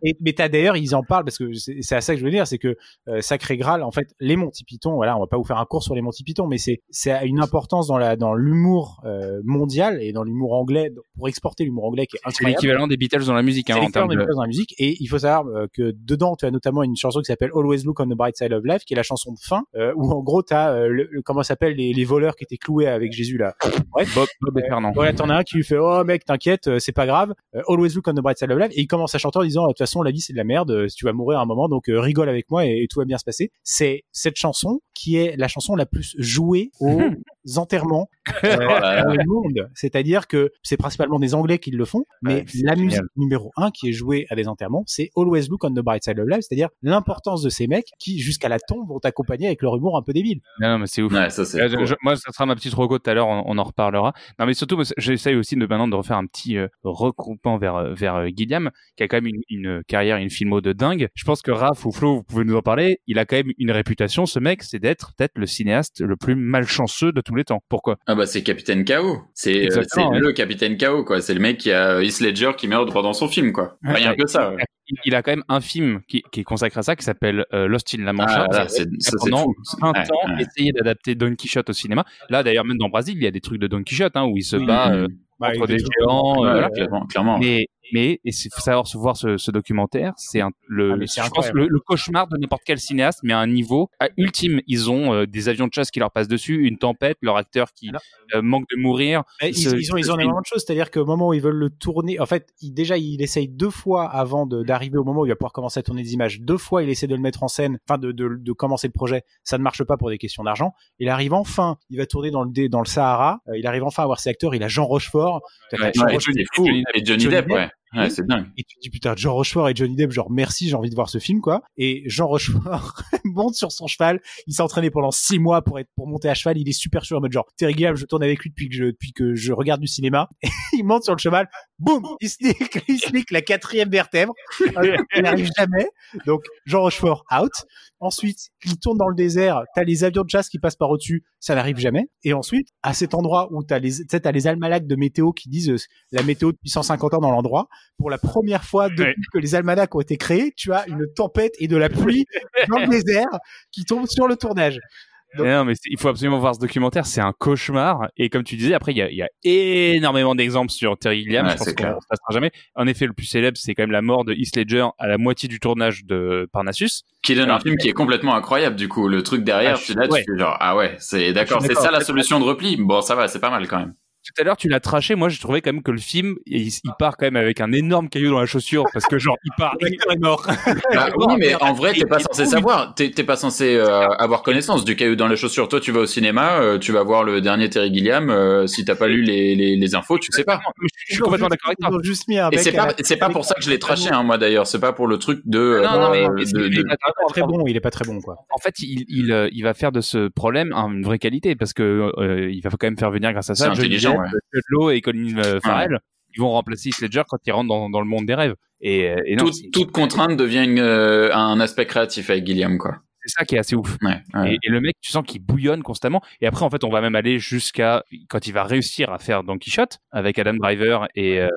Et, mais t'as d'ailleurs, ils en parlent parce que c'est c'est à ça que je veux dire, c'est que euh, Sacré Graal, en fait, les Monty Python, voilà, on va pas vous faire un cours sur les Monty Python, mais c'est c'est à une importance dans la dans l'humour euh, mondial et dans l'humour anglais pour exporter l'humour anglais qui est C'est incroyable. l'équivalent des Beatles dans la musique, hein, C'est en l'équivalent des de. Beatles dans la musique et il faut savoir euh, que dedans tu as notamment une chanson qui s'appelle Always Look on the Bright Side of Life qui est la chanson de fin euh, où en gros tu as le, le- comment ça s'appelle les, les voleurs qui étaient cloués avec Jésus là. Bref, Bob, Bob et Euh, Fernand. voilà, t'en as un qui lui fait oh mec t'inquiète euh, c'est pas grave Euh, always look on the bright side of life et il commence à chanter en disant de toute façon la vie c'est de la merde euh, tu vas mourir à un moment donc euh, rigole avec moi et, et tout va bien se passer. C'est cette chanson qui est la chanson la plus jouée aux enterrements Voilà. dans le monde c'est-à-dire que c'est principalement des anglais qui le font mais Ouais, la génial. musique numéro un qui est jouée à des enterrements c'est always look on the bright side of life c'est-à-dire l'importance de ces mecs qui jusqu'à la tombe vont t'accompagner avec leur humour un peu débile Non, non, mais c'est ouf. Ouais, ça c'est. Euh, cool. je- moi, ça sera ma petite reco tout à l'heure, on, on en reparlera. Non, mais surtout, j'essaye aussi de maintenant de refaire un petit euh, regroupement vers euh, vers euh, Guillaume, qui a quand même une, une carrière, une filmo de dingue. Je pense que Raph ou Flo, vous pouvez nous en parler. Il a quand même une réputation, ce mec, c'est d'être peut-être le cinéaste le plus malchanceux de tous les temps. Pourquoi? Ah bah c'est Capitaine KO. C'est euh, ouais. le Capitaine KO quoi. C'est le mec qui a Heath Ledger qui meurt pendant son film quoi. Rien que ça. ouais. il, il a quand même un film qui, qui est consacré à ça, qui s'appelle euh, Lost in La Mancha. Ah, là, ça pendant fou. 20 Ouais, ans ouais. essayé d'adapter Don Quichotte au cinéma. Là, d'ailleurs, même dans Brésil, il y a des trucs de Don Quichotte hein, où il se Oui, bat euh, Bah, contre des géants. euh, Ouais, voilà. clairement, clairement. Mais, mais et c'est faut savoir se voir ce, ce documentaire, c'est le, Ah, je pense le, le cauchemar de n'importe quel cinéaste, mais à un niveau à ultime. Ils ont euh, des avions de chasse qui leur passent dessus, une tempête, leur acteur qui euh, manque de mourir. Ils, ont, ils ont énormément de choses, c'est-à-dire qu'au moment où ils veulent le tourner, en fait, il, déjà, il essaye deux fois avant d'arriver au moment où il va pouvoir commencer à tourner des images. Deux fois, il essaie de le mettre en scène, enfin, de, de, de commencer le projet. Ça ne marche pas pour des questions d'argent. Il arrive enfin, il va tourner dans le, dans le Sahara. Euh, il arrive enfin à voir ses acteurs. Il a Jean Rochefort. Ouais, Jean Ouais, Rochefort. fou. Et Johnny Johnny Depp, Depp. ouais. Ouais, c'est dingue. Et tu te dis putain, Jean Rochefort et Johnny Depp, genre merci, j'ai envie de voir ce film quoi. Et Jean Rochefort monte sur son cheval, il s'est entraîné pendant six mois pour être pour monter à cheval, il est super sûr en mode genre Terry Gilliam, je tourne avec lui depuis que je depuis que je regarde du cinéma. Et il monte sur le cheval, boum, il se nique, il se nique la quatrième vertèbre, il n'arrive jamais. Donc Jean Rochefort out. Ensuite, il tourne dans le désert, t'as les avions de chasse qui passent par au-dessus, ça n'arrive jamais. Et ensuite, à cet endroit où t'as les, t'as les almanachs de météo qui disent euh, la météo depuis 150 ans dans l'endroit, pour la première fois depuis Ouais. que les almanachs ont été créés, tu as une tempête et de la pluie dans le désert qui tombe sur le tournage. Donc- Non, mais il faut absolument voir ce documentaire. C'est un cauchemar. Et comme tu disais, après, il y a, il y a énormément d'exemples sur Terry Gilliam. Ouais, je pense qu'on ne se passera jamais. En effet, le plus célèbre, c'est quand même la mort de Heath Ledger à la moitié du tournage de Parnassus. Qui donne un film qui est complètement incroyable, du coup. Le truc derrière, Ah, tu là, ouais. tu fais genre, ah ouais, c'est d'accord, Je c'est ça la solution de repli. Bon, ça va, c'est pas mal quand même. Tout à l'heure, tu l'as traché. Moi, je trouvais quand même que le film, il, il part quand même avec un énorme caillou dans la chaussure parce que genre, il part, il est mort. Bah, oui, mais en vrai, t'es pas censé savoir. T'es pas censé euh, avoir connaissance du caillou dans la chaussure. Toi, tu vas au cinéma, euh, tu vas voir le dernier Terry Gilliam. euh, si t'as pas lu les, les, les infos, tu sais pas. Je suis complètement d'accord avec Ils toi. ont juste mis un Et c'est pas, la- c'est pas pour ça que je l'ai traché, hein, moi d'ailleurs. C'est pas pour le truc de. Non, non, mais euh, mais de- il est pas- très bon, il est pas très bon quoi. En fait, il, il, il va faire de ce problème un- une vraie qualité parce que euh, il va quand même faire venir grâce à ça C'est intelligent, Depp, ouais. Et Colin euh, Farrell. Ils vont remplacer Heath Ledger quand il rentre dans, dans le monde des rêves. Et, euh, et non, toute, contrainte devient une, euh, un aspect créatif avec Gilliam, quoi. c'est ça qui est assez ouf. Ouais, ouais. Et, et le mec, tu sens qu'il bouillonne constamment. Et après, en fait, on va même aller jusqu'à quand il va réussir à faire Don Quichotte avec Adam Driver et euh,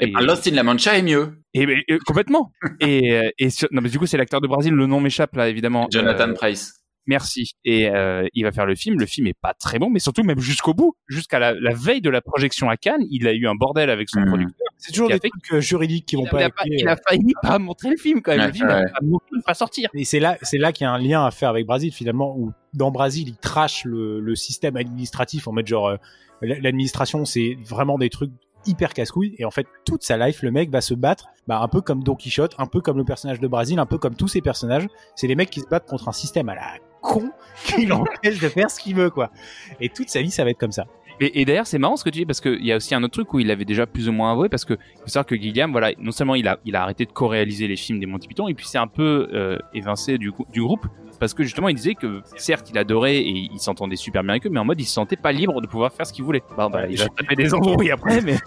Et, ben, Lost in La Mancha est mieux. et- et- et- complètement. et et sur- non, mais du coup, c'est l'acteur de Brésil. Le nom m'échappe là, évidemment. Jonathan Euh, Price. Merci. Et euh, il va faire le film. Le film est pas très bon, mais surtout même jusqu'au bout, jusqu'à la, la veille de la projection à Cannes, il a eu un bordel avec son Mhm. producteur. C'est toujours des fait trucs euh, juridiques qui vont il, a, pas. il a pas- il euh. a failli pas montrer le film quand même. Ouais, le film ouais. a pas, pas sortir. Et c'est là, c'est là qu'il y a un lien à faire avec Brésil finalement, où dans Brésil ils trashent le, le système administratif en mode genre euh, l'administration c'est vraiment des trucs hyper casse-couilles et en fait toute sa life le mec va se battre bah, un peu comme Don Quichotte, un peu comme le personnage de Brésil, un peu comme tous ces personnages. C'est des mecs qui se battent contre un système à la con qui l'empêche de faire ce qu'il veut quoi. Et toute sa vie ça va être comme ça. Et, et d'ailleurs, c'est marrant ce que tu dis parce qu'il y a aussi un autre truc où il avait déjà plus ou moins avoué parce que il faut savoir que Gilliam, voilà, non seulement il a, il a arrêté de co-réaliser les films des Monty Python et puis c'est un peu euh, évincé du, grou- du groupe parce que justement il disait que certes il adorait et il s'entendait super bien avec eux, mais en mode il se sentait pas libre de pouvoir faire ce qu'il voulait. Bon, bah, il va taper des embrouilles après, mais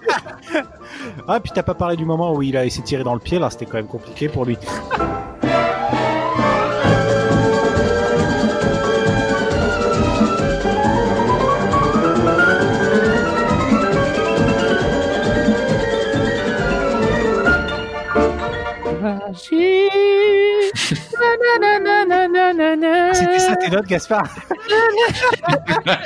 Ah puis t'as pas parlé du moment où il a essayé de tirer dans le pied là, c'était quand même compliqué pour lui. C'était ça tes notes Gaspard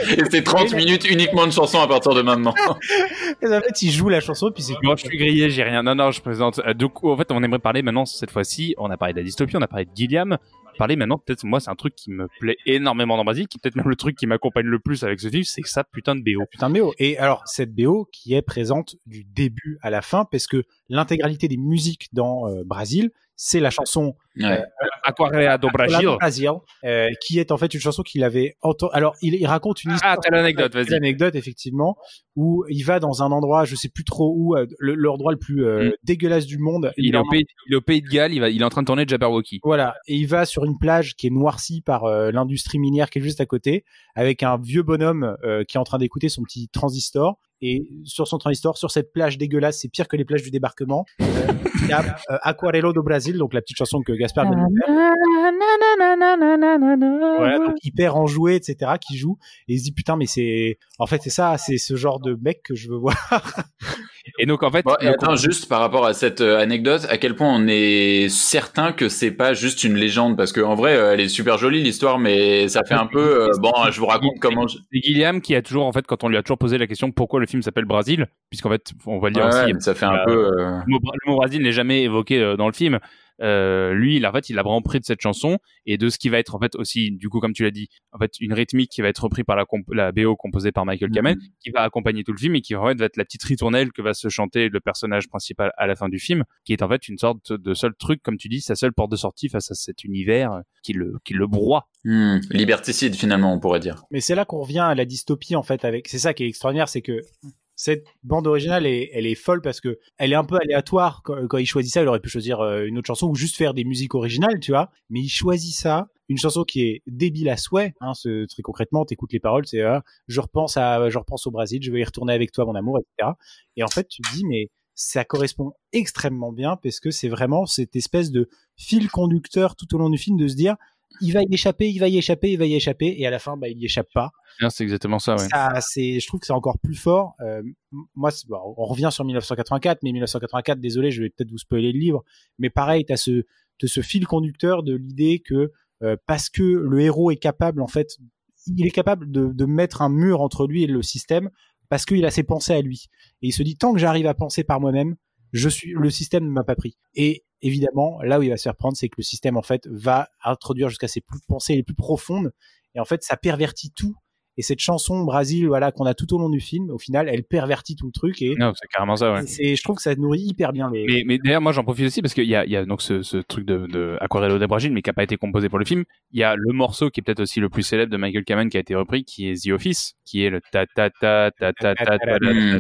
Et c'est 30 minutes uniquement de chansons à partir de maintenant. Et en fait il joue la chanson puis c'est Bon, je suis grillé, j'ai rien. Non, non, je présente. Euh, Du coup, en fait, on aimerait parler maintenant, cette fois-ci, on a parlé de la dystopie, on a parlé de Gilliam. Parler maintenant, peut-être, moi, c'est un truc qui me plaît énormément dans Brésil, qui peut-être même le truc qui m'accompagne le plus avec ce film, c'est ça putain de BO. putain de BO. Et alors, cette BO qui est présente du début à la fin, parce que l'intégralité des musiques dans euh, Brasil, c'est la chanson Ouais. Aquarela do Brasil. Brasil, euh, qui est en fait une chanson qu'il avait entendue. Alors, il, il raconte une histoire. Ah, t'as l'anecdote, Une vas-y. anecdote, effectivement, où il va dans un endroit, je sais plus trop où, euh, le- l'endroit le plus euh, Mm. dégueulasse du monde. Il est, en- au pays, il est au pays de Galles, il, va, il est en train de tourner Jabberwocky. Voilà, et il va sur une plage qui est noircie par euh, l'industrie minière qui est juste à côté, avec un vieux bonhomme euh, qui est en train d'écouter son petit transistor. Et sur son transistor, sur cette plage dégueulasse, c'est pire que les plages du débarquement. euh, Il y a euh, Aquarelo do Brasil, donc la petite chanson que Gaspard. Voilà, donc hyper enjoué, etc., qui joue. Et il se dit putain, mais c'est, en fait, c'est ça, c'est ce genre de mec que je veux voir. Et donc, en fait, Bon, et le- attends, juste par rapport à cette euh, anecdote, à quel point on est certain que c'est pas juste une légende? Parce que en vrai, euh, elle est super jolie l'histoire, mais ça fait un peu. euh, bon, je vous raconte comment. je- c'est Guillaume qui a toujours, en fait, quand on lui a toujours posé la question pourquoi le film s'appelle Brésil, puisqu'en fait, on va le dire Ouais, aussi, mais ça fait un euh, peu. euh, le mot, Brésil n'est jamais évoqué dans le film. Euh, lui, il, en fait, il a vraiment pris de cette chanson et de ce qui va être en fait aussi, du coup, comme tu l'as dit, en fait, une rythmique qui va être reprise par la, comp- la BO composée par Michael Kamen, Mhm. qui va accompagner tout le film et qui en fait, va être la petite ritournelle que va se chanter le personnage principal à la fin du film, qui est en fait une sorte de seul truc, comme tu dis, sa seule porte de sortie face à cet univers qui le, qui le broie. hmm, liberticide finalement, on pourrait dire. Mais c'est là qu'on revient à la dystopie en fait avec. C'est ça qui est extraordinaire, c'est que cette bande originale elle est folle parce que elle est un peu aléatoire quand, il choisit ça. Il aurait pu choisir euh, une autre chanson ou juste faire des musiques originales, tu vois. Mais il choisit ça, une chanson qui est débile à souhait. Hein, très concrètement, t'écoutes les paroles, c'est euh, je repense à, je repense au Brésil, je vais y retourner avec toi, mon amour, etc. Et en fait, tu te dis mais ça correspond extrêmement bien parce que c'est vraiment cette espèce de fil conducteur tout au long du film de se dire il va y échapper, il va y échapper, il va y échapper, et à la fin, bah, il y échappe pas. C'est exactement ça, ouais. Ça, c'est, je trouve que c'est encore plus fort. Euh, moi, bon, on revient sur 1984, mais 1984, désolé, je vais peut-être vous spoiler le livre, mais pareil, t'as ce, t'as ce fil conducteur de l'idée que euh, parce que le héros est capable, en fait, il est capable de, de mettre un mur entre lui et le système parce qu'il a ses pensées à lui. Et il se dit tant que j'arrive à penser par moi-même, je suis, le système ne m'a pas pris. Et évidemment, là où il va se faire prendre, c'est que le système en fait va introduire jusqu'à ses plus pensées les plus profondes, et en fait, ça pervertit tout. Et cette chanson Brasil, voilà, qu'on a tout au long du film, au final, elle pervertit tout le truc. Et non, c'est carrément ça. Ouais. Et je trouve que ça nourrit hyper bien les. Mais, mais d'ailleurs, moi, j'en profite aussi parce qu'il y a, y a, donc ce, ce truc de, de Aquarello de mais qui n'a pas été composé pour le film. Il y a le morceau qui est peut-être aussi le plus célèbre de Michael Kamen qui a été repris, qui est The Office, qui est le ta ta ta ta ta ta ta. ta,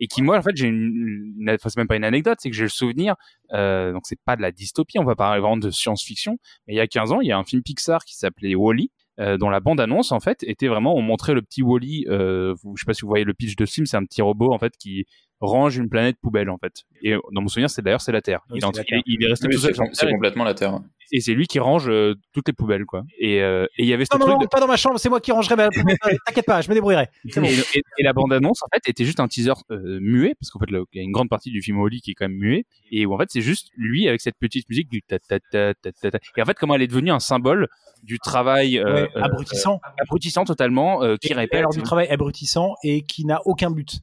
et qui, moi, en fait, j'ai une, une c'est même pas une anecdote, c'est que j'ai le souvenir. Euh, donc, c'est pas de la dystopie, on va parler vraiment de science-fiction. Mais il y a 15 ans, il y a un film Pixar qui s'appelait Wally euh, dont la bande annonce en fait était vraiment on montrait le petit Wall-E euh, vous- je sais pas si vous voyez le pitch de film c'est un petit robot en fait qui range une planète poubelle en fait et dans mon souvenir c'est d'ailleurs c'est la Terre Oui, il, est la il est- il est resté Oui, tout seul c'est sur la c'est Terre, complètement la Terre. et c'est lui qui range euh, toutes les poubelles quoi et euh, et il y avait ce non, non, truc non, de- pas dans ma chambre, c'est moi qui rangerai ma. T'inquiète pas, je me débrouillerai. Bon. Et, et- et la bande-annonce, en fait, était juste un teaser euh, muet, parce qu'en fait, il y a une grande partie du film Wall-E qui est quand même muet, et où en fait, c'est juste lui avec cette petite musique du ta ta ta ta ta ta. Et en fait, comment elle est devenue un symbole du travail euh, Ouais, euh, abrutissant. euh, abrutissant totalement, euh, qui Et répète. alors du travail abrutissant et qui n'a aucun but.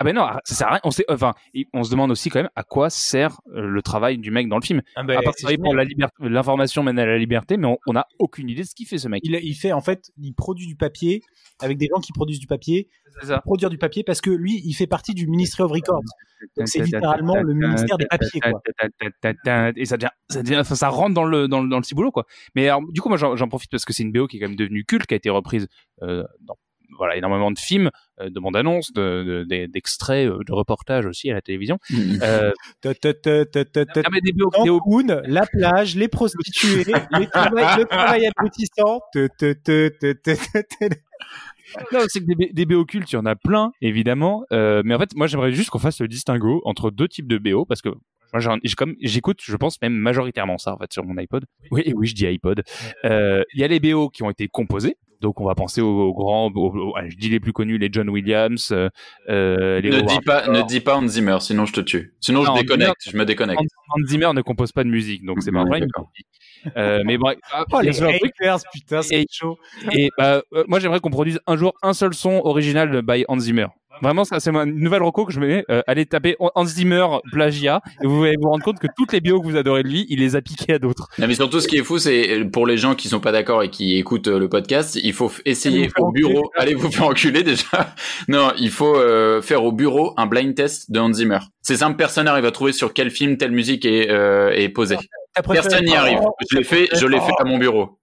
Ah ben non, ça sert à rien. On sait, enfin, et on se demande aussi quand même à quoi sert euh, le travail du mec dans le film. Ah à part travailler pour l'information mène à la liberté, mais on- n'a aucune idée de ce qu'il fait ce mec. il, il fait en fait, il produit du papier avec des gens qui produisent du papier, ça. produire du papier parce que lui, il fait partie du Ministry of Records. Donc c'est littéralement le ministère des papiers, quoi. Et ça devient, ça devient, enfin, ça rentre dans le, dans le, dans le ciboulot, quoi. Mais alors, du coup, moi, j'en j'en profite parce que c'est une BO qui est quand même devenue culte, qui a été reprise euh, dans voilà énormément de films, euh, de bandes annonces, de, de- des- d'extraits, euh, de reportages aussi à la télévision. La plage, les prostituées, les travail- le travail abrutissant. Ta, ta, ta, ta, ta, ta, ta. Non, c'est que des, des BO cultes, il y en a plein, évidemment. Euh, mais en fait, moi, j'aimerais juste qu'on fasse le distinguo entre deux types de BO, parce que moi, j'en- j'ai comme j'écoute, je pense même majoritairement ça en fait sur mon iPod. Oui, oui, je dis iPod. Euh, Il y a les BO qui ont été composés. Donc on va penser aux, aux grands, aux- aux- allez, je dis les plus connus, les John Williams, euh, euh, les Ne dis pas, ne dis pas Hans Zimmer, sinon je te tue. Sinon Non, je Hans déconnecte, je me déconnecte. Hans, Zimmer ne compose pas de musique, donc c'est pas Oui, vrai. Euh, mais bref, ah, Oh, les haters, putain, c'est chaud. Et bah, euh, moi, j'aimerais qu'on produise un jour un seul son original by Hans Zimmer. Vraiment, ça, c'est une nouvelle reco que je mets. Euh, allez taper Hans Zimmer plagiat et vous allez vous rendre compte que toutes les bios que vous adorez de lui, il les a piquées à d'autres. Non, mais surtout, ce qui est fou, c'est pour les gens qui sont pas d'accord et qui écoutent euh, le podcast, il faut essayer au bureau. Allez vous faire enculer déjà. Non, il faut euh, faire au bureau un blind test de Hans Zimmer. C'est simple, personne n'arrive à trouver sur quel film telle musique est, euh, est posée. Préféré- Personne n'y arrive. Oh, Je l'ai fait, je l'ai fait à mon bureau.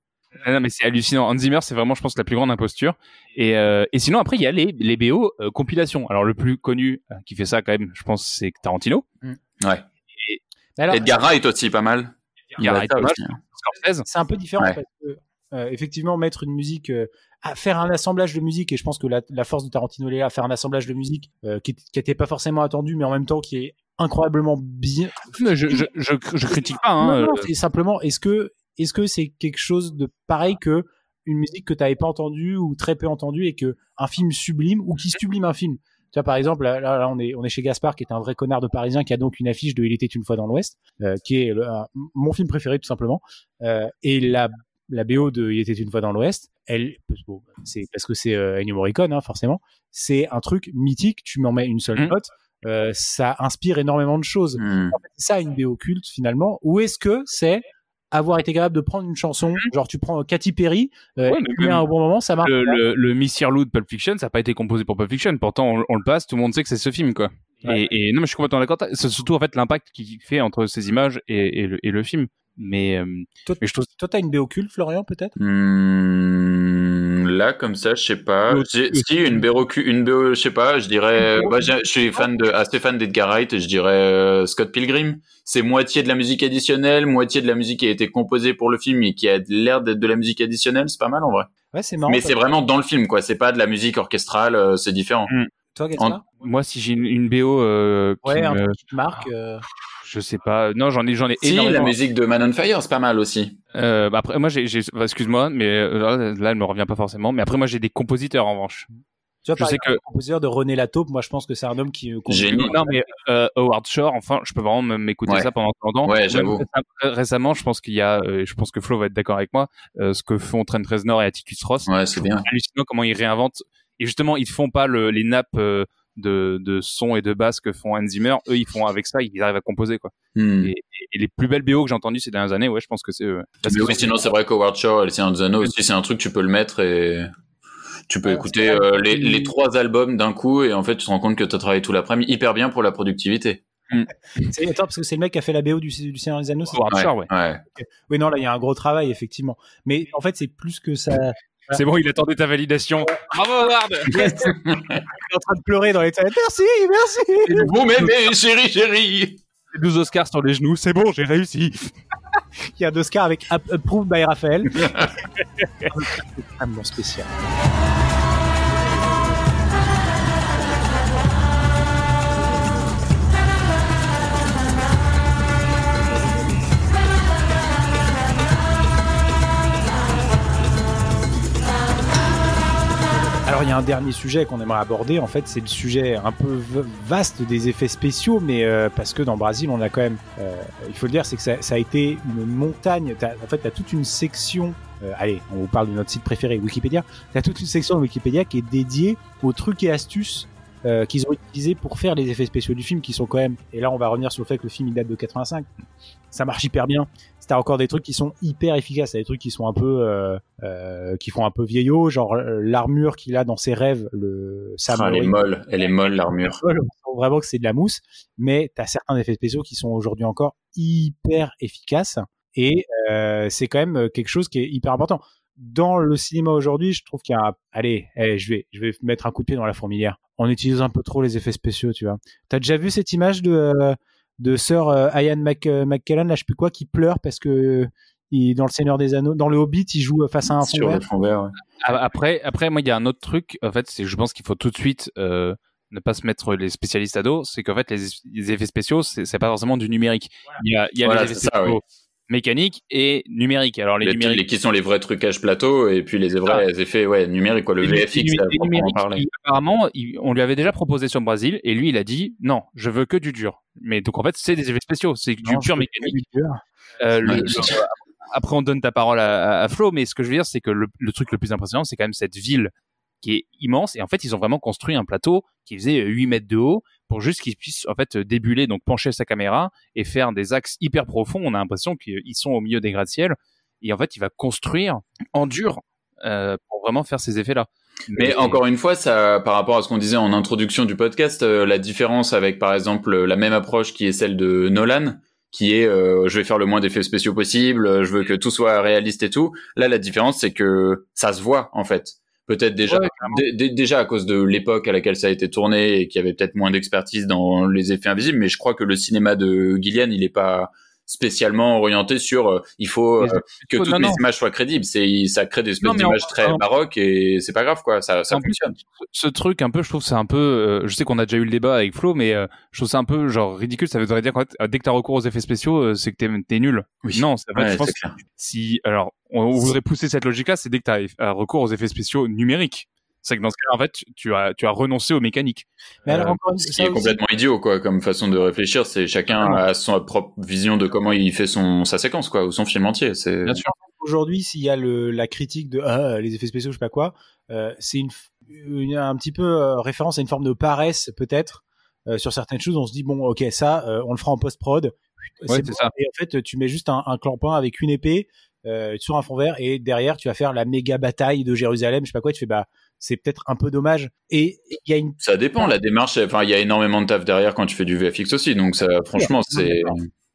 Ah Non, mais c'est hallucinant. Hans Zimmer, c'est vraiment, je pense, la plus grande imposture. Et, euh, et sinon, après, il y a les, les BO euh, compilations. Alors, le plus connu euh, qui fait ça, quand même, je pense, c'est Tarantino. Ouais. Mais alors, Edgar Wright aussi, pas mal. Edgar a Wright, hein. C'est un peu différent Ouais. parce que euh, effectivement mettre une musique euh, à faire un assemblage de musique et je pense que la, la force de Tarantino est là à faire un assemblage de musique euh, qui n'était pas forcément attendu mais en même temps qui est incroyablement bien Mais Je, je, je, je critique pas. Hein, Non, non, euh, c'est simplement est-ce que est-ce que c'est quelque chose de pareil que une musique que tu n'avais pas entendue ou très peu entendue et que un film sublime ou qui sublime un film? Tu vois, par exemple, là, on, est, on est chez Gaspard, qui est un vrai connard de parisien, qui a donc une affiche de Il était une fois dans l'Ouest, euh, qui est le- un- mon film préféré, tout simplement. Euh, et la, la BO de Il était une fois dans l'Ouest, elle, bon, c'est parce que c'est euh, Ennio Morricone, hein, forcément, c'est un truc mythique, tu m'en mets une seule Mhm. note, euh, ça inspire énormément de choses. Hmm. C'est ça une BO culte, finalement, ou est-ce que c'est avoir été capable de prendre une chanson, genre tu prends Katy Perry, euh, Ouais, et mais même un bon moment, ça marche. le, le, le Miss de Pulp Fiction, ça n'a pas été composé pour Pulp Fiction. Pourtant, on, on le passe, tout le monde sait que c'est ce film, quoi. Ouais. Et, et non, mais je suis complètement d'accord. C'est surtout en fait l'impact qu'il fait entre ces images et, et, le, et le film. Mais, euh, Toi, mais je trouve toi, t'as une BO Florian, peut-être? Hmm, là, comme ça, je sais pas. Si une BO, une BO, je sais pas. Je dirais, bah, j'ai- je suis fan de, assez fan d'Edgar Wright. Je dirais euh, Scott Pilgrim. C'est moitié de la musique additionnelle, moitié de la musique qui a été composée pour le film et qui a l'air d'être de la musique additionnelle. C'est pas mal en vrai. Ouais, c'est marrant. Mais c'est vraiment dans le film, quoi. C'est pas de la musique orchestrale. euh, c'est différent. toi Gaspard moi, si j'ai une, une BO euh, qui Ouais, un me- marque. Je sais pas. Non, j'en ai, j'en ai Si la énormément. musique de Man on Fire, c'est pas mal aussi. Euh, bah après, moi, j'ai, j'ai- bah, excuse-moi, mais euh, là, là, elle me revient pas forcément. Mais après, moi, j'ai des compositeurs en revanche. Tu vois, Je par sais exemple, que- le compositeur de René Lataupe, moi je pense que c'est un homme qui. euh, Génie. Non, mais euh, Howard Shore, enfin, je peux vraiment m'écouter Ouais. ça pendant longtemps. Ouais, j'avoue. récem- Récemment, je pense qu'il y a, euh, je pense que Flo va être d'accord avec moi, euh, ce que font Trent Reznor et Atticus Ross. Ouais, c'est bien. hallucinant comment ils réinventent. Et justement, ils font pas le, les nappes euh, de, de son et de basse que font Hans Zimmer. Eux, ils font avec ça, ils arrivent à composer quoi. Hmm. Et, et les plus belles BO que j'ai entendues ces dernières années, ouais, je pense que c'est eux. Parce Mais oui, sinon c'est vrai qu'Howard Shaw, El Seigneur des Anneaux aussi, c'est un truc tu peux le mettre et tu peux Ouais, écouter euh, les, les trois albums d'un coup et en fait tu te rends compte que tu as travaillé tout l'après-midi hyper bien pour la productivité. C'est attends, parce que c'est le mec qui a fait la BO du, du Seigneur des Anneaux. c'est- Howard Shore, ouais. ouais. Oui, non, là, il y a un gros travail, effectivement. Mais en fait, c'est plus que ça. C'est bon, il attendait ta validation. Bravo, Howard Il est en train de pleurer dans les toilettes. Merci, merci. Vous m'aimez, chérie, chérie 12 Oscars sur les genoux, c'est bon, j'ai réussi. Il y a un Oscar avec Approved by Raphaël. Extrêmement spécial. Alors il y a un dernier sujet qu'on aimerait aborder, en fait c'est le sujet un peu vaste des effets spéciaux, mais euh, parce que dans Brésil on a quand même, euh, il faut le dire, c'est que ça, a été une montagne, en fait tu as toute une section, euh, allez on vous parle de notre site préféré Wikipédia, tu as toute une section de Wikipédia qui est dédiée aux trucs et astuces qu'ils ont utilisés pour faire les effets spéciaux du film qui sont quand même, et là on va revenir sur le fait que le film il date de 85, ça marche hyper bien, t'as encore des trucs qui sont hyper efficaces, des trucs qui sont un peu euh, euh, qui font un peu vieillot, genre euh, l'armure qu'il a dans ses rêves, le Sam Ah, Elle est molle, elle est molle l'armure. vraiment que c'est de la mousse, mais t'as certains effets spéciaux qui sont aujourd'hui encore hyper efficaces et euh, c'est quand même quelque chose qui est hyper important. Dans le cinéma aujourd'hui, je trouve qu'il y a un... Allez, eh, je vais je vais mettre un coup de pied dans la fourmilière. On utilise un peu trop les effets spéciaux, tu vois. T'as déjà vu cette image de de sœur euh, Ian Mc, euh, McKellen, là je sais plus quoi, qui pleure parce que il, dans le Seigneur des Anneaux, dans le Hobbit, il joue face à un fond Sur vert. le fond vert, ouais. Ah, Après, après, moi, il y a un autre truc. En fait, c'est, je pense qu'il faut tout de suite euh, ne pas se mettre les spécialistes à dos. C'est qu'en fait, les, les effets spéciaux, c'est, c'est pas forcément du numérique. Il y a, il y a Voilà, les effets ça, spéciaux oui. Mécaniques et numériques. Alors les, Les, numériques. les- qui sont les vrais trucages plateau et puis les vrais effets ouais, numériques, quoi. Le les- VFX, il- apparemment, il- on lui avait déjà proposé sur le Brésil et lui, il a dit non, je veux que du dur. Mais donc en fait, c'est des effets spéciaux, c'est du pur mécanique. dire. Euh, le- après, on donne ta parole à, à- à Flo, mais ce que je veux dire, c'est que le, le truc le plus impressionnant, c'est quand même cette ville qui est immense. Et en fait, ils ont vraiment construit un plateau qui faisait euh, 8 mètres de haut pour juste qu'ils puissent en fait débuler, donc pencher sa caméra et faire des axes hyper profonds. On a l'impression qu'ils sont au milieu des gratte-ciel. Et en fait, il va construire en dur euh, pour vraiment faire ces effets-là. Mais encore une fois, ça, par rapport à ce qu'on disait en introduction du podcast, euh, la différence avec, par exemple, la même approche qui est celle de Nolan, qui est, euh, je vais faire le moins d'effets spéciaux possible, euh, je veux que tout soit réaliste et tout. Là, la différence, c'est que ça se voit, en fait. Peut-être déjà, Ouais, déjà à cause de l'époque à laquelle ça a été tourné et qu'il y avait peut-être moins d'expertise dans les effets invisibles, mais je crois que le cinéma de Gillian, il est pas spécialement orienté sur euh, il faut euh, que toutes non, les non. images soient crédibles. C'est ça crée des espèces d'images très baroques et c'est pas grave quoi. Ça ça plus, fonctionne. ce truc un peu je trouve c'est un peu euh, je sais qu'on a déjà eu le débat avec Flo mais je trouve ça un peu genre ridicule. Ça voudrait dire qu'en fait, dès que t'as recours aux effets spéciaux c'est que t'es t'es nul. Oui. non Ouais, je pense que si alors on, on voudrait pousser cette logique là c'est dès que t'as recours aux effets spéciaux numériques c'est que dans ce cas en fait tu as tu as renoncé aux mécaniques Mais alors Euh, encore une ce qui est aussi- complètement idiot quoi comme façon de réfléchir c'est chacun a son propre vision de comment il fait son sa séquence quoi ou son film entier c'est bien sûr aujourd'hui, s'il y a le, la critique de ah, les effets spéciaux, je sais pas quoi, euh, c'est une, un petit peu euh, référence à une forme de paresse peut-être euh, sur certaines choses. On se dit bon, ok, ça, euh, on le fera en post prod. Ouais, c'est bon. ça. Et en fait, tu mets juste un, un clampin avec une épée euh, sur un fond vert et derrière, tu vas faire la méga bataille de Jérusalem. Je sais pas quoi. Tu fais bah, c'est peut-être un peu dommage. Et il y a une ça dépend la démarche enfin il y a énormément de taf derrière quand tu fais du VFX aussi donc ça franchement c'est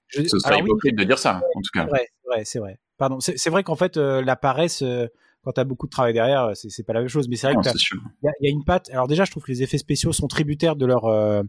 je- ce serait oui, hypocrite de dire ça en tout cas C'est vrai, c'est vrai. Pardon, c'est vrai qu'en fait, euh, la paresse, euh, quand t'as beaucoup de travail derrière, euh, c'est pas la même chose. Mais c'est vrai Non, que t'as- c'est sûr il y, a- il y a une patte. Alors déjà, je trouve que les effets spéciaux sont tributaires de leur euh,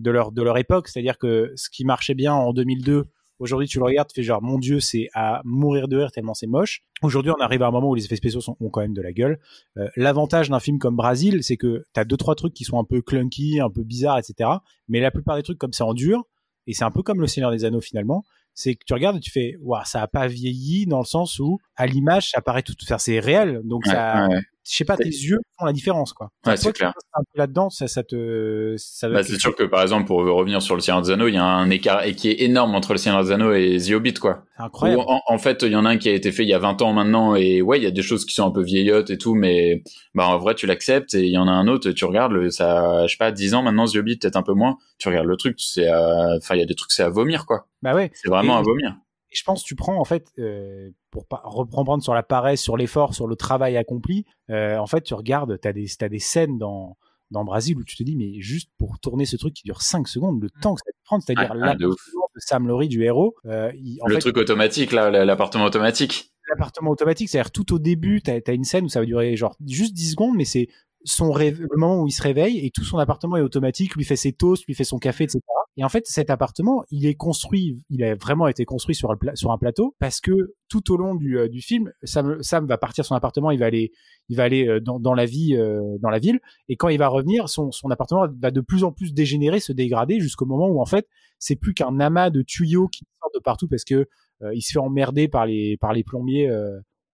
de leur de leur époque. C'est-à-dire que ce qui marchait bien en 2002, aujourd'hui tu le regardes, tu fais genre mon dieu, c'est à mourir de rire tellement c'est moche. Aujourd'hui, on arrive à un moment où les effets spéciaux sont, ont quand même de la gueule. Euh, L'avantage d'un film comme Brasil, c'est que t'as deux trois trucs qui sont un peu clunky, un peu bizarres, etc. Mais la plupart des trucs comme ça en dur, et c'est un peu comme le Seigneur des Anneaux finalement. C'est que tu regardes et tu fais, waouh, ça a pas vieilli dans le sens où à l'image ça paraît tout, faire c'est réel, donc Ouais, ça, ouais. Je sais pas, tes yeux font la différence, quoi. Ouais, c'est clair. passes un peu là-dedans, ça, ça te, ça Bah, c'est sûr que par exemple pour revenir sur le Seigneur des Anneaux il y a un écart et qui est énorme entre le Seigneur des Anneaux et The Hobbit quoi c'est incroyable. Où, en, en fait, il y en a un qui a été fait il y a 20 ans maintenant, et ouais, il y a des choses qui sont un peu vieillottes et tout, mais bah en vrai, tu l'acceptes, et il y en a un autre, tu regardes, le, ça, je sais pas, 10 ans maintenant, The Hobbit, peut-être un peu moins, tu regardes le truc, c'est, à- enfin, il y a des trucs, c'est à vomir, quoi. Bah ouais. C'est vraiment Et- à vomir. Je pense tu prends en fait euh, pour pas reprendre sur la paresse, sur l'effort, sur le travail accompli. Euh, en fait, tu regardes, t'as des t'as des scènes dans dans Brésil où tu te dis mais juste pour tourner ce truc qui dure 5 secondes, le temps que ça te prend, c'est-à-dire Ouais, la de Sam Laurie du héros. euh, il- en le fait, truc automatique là, l'appartement automatique. l'appartement automatique, c'est-à-dire tout au début, t'as as une scène où ça va durer genre juste 10 secondes, mais c'est son rêve, le moment où il se réveille et tout son appartement est automatique, lui fait ses toasts, lui fait son café, etc. Et en fait, cet appartement, il est construit, il a vraiment été construit sur un, plateau parce que tout au long du, euh, film, Sam, va partir son appartement, il va aller, il va aller euh, dans, la euh, dans la ville, et quand il va revenir, son, appartement va de plus en plus dégénérer, se dégrader jusqu'au moment où en fait, c'est plus qu'un amas de tuyaux qui sortent de partout parce que il se fait emmerder par les par les plombiers,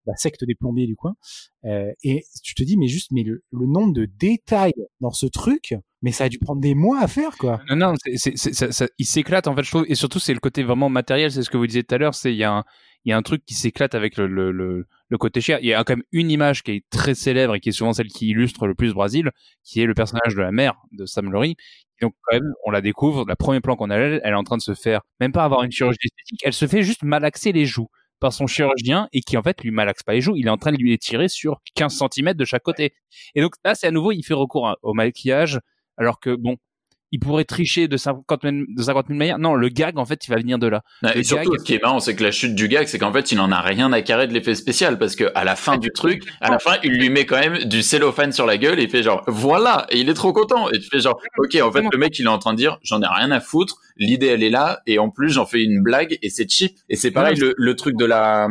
la secte des plombiers du coin. Euh, et tu te dis mais juste mais le, nombre de détails dans ce truc, mais ça a dû prendre des mois à faire quoi. Non, non, il s'éclate en fait, je trouve, et surtout c'est le côté vraiment matériel, c'est ce que vous disiez tout à l'heure, c'est il y a un, il y a un truc qui s'éclate avec le, le, côté cher. Il y a quand même une image qui est très célèbre et qui est souvent celle qui illustre le plus Brésil, qui est le personnage de la mère de Sam Laurie. Donc quand même, on la découvre, la première plan qu'on a elle, elle est en train de se faire, même pas avoir une chirurgie esthétique, elle se fait juste malaxer les joues par son chirurgien et qui en fait lui malaxe pas les joues, il est en train de lui les tirer sur 15 cm de chaque côté. Et donc là, c'est à nouveau, il fait recours au maquillage, alors que bon, il pourrait tricher de 50 000, de 50 000 manières. Non, le gag, en fait, il va venir de là. Le Et surtout, gag- ce qui est marrant, c'est que la chute du gag, c'est qu'en fait, il en a rien à carrer de l'effet spécial, parce que à la fin du truc, à la fin, il lui met quand même du cellophane sur la gueule et il fait genre, voilà, et il est trop content. Et tu fais genre, ok, en fait, le mec, il est en train de dire, j'en ai rien à foutre, l'idée, elle est là, et en plus, j'en fais une blague, et c'est cheap. Et c'est pareil, le, le truc de la,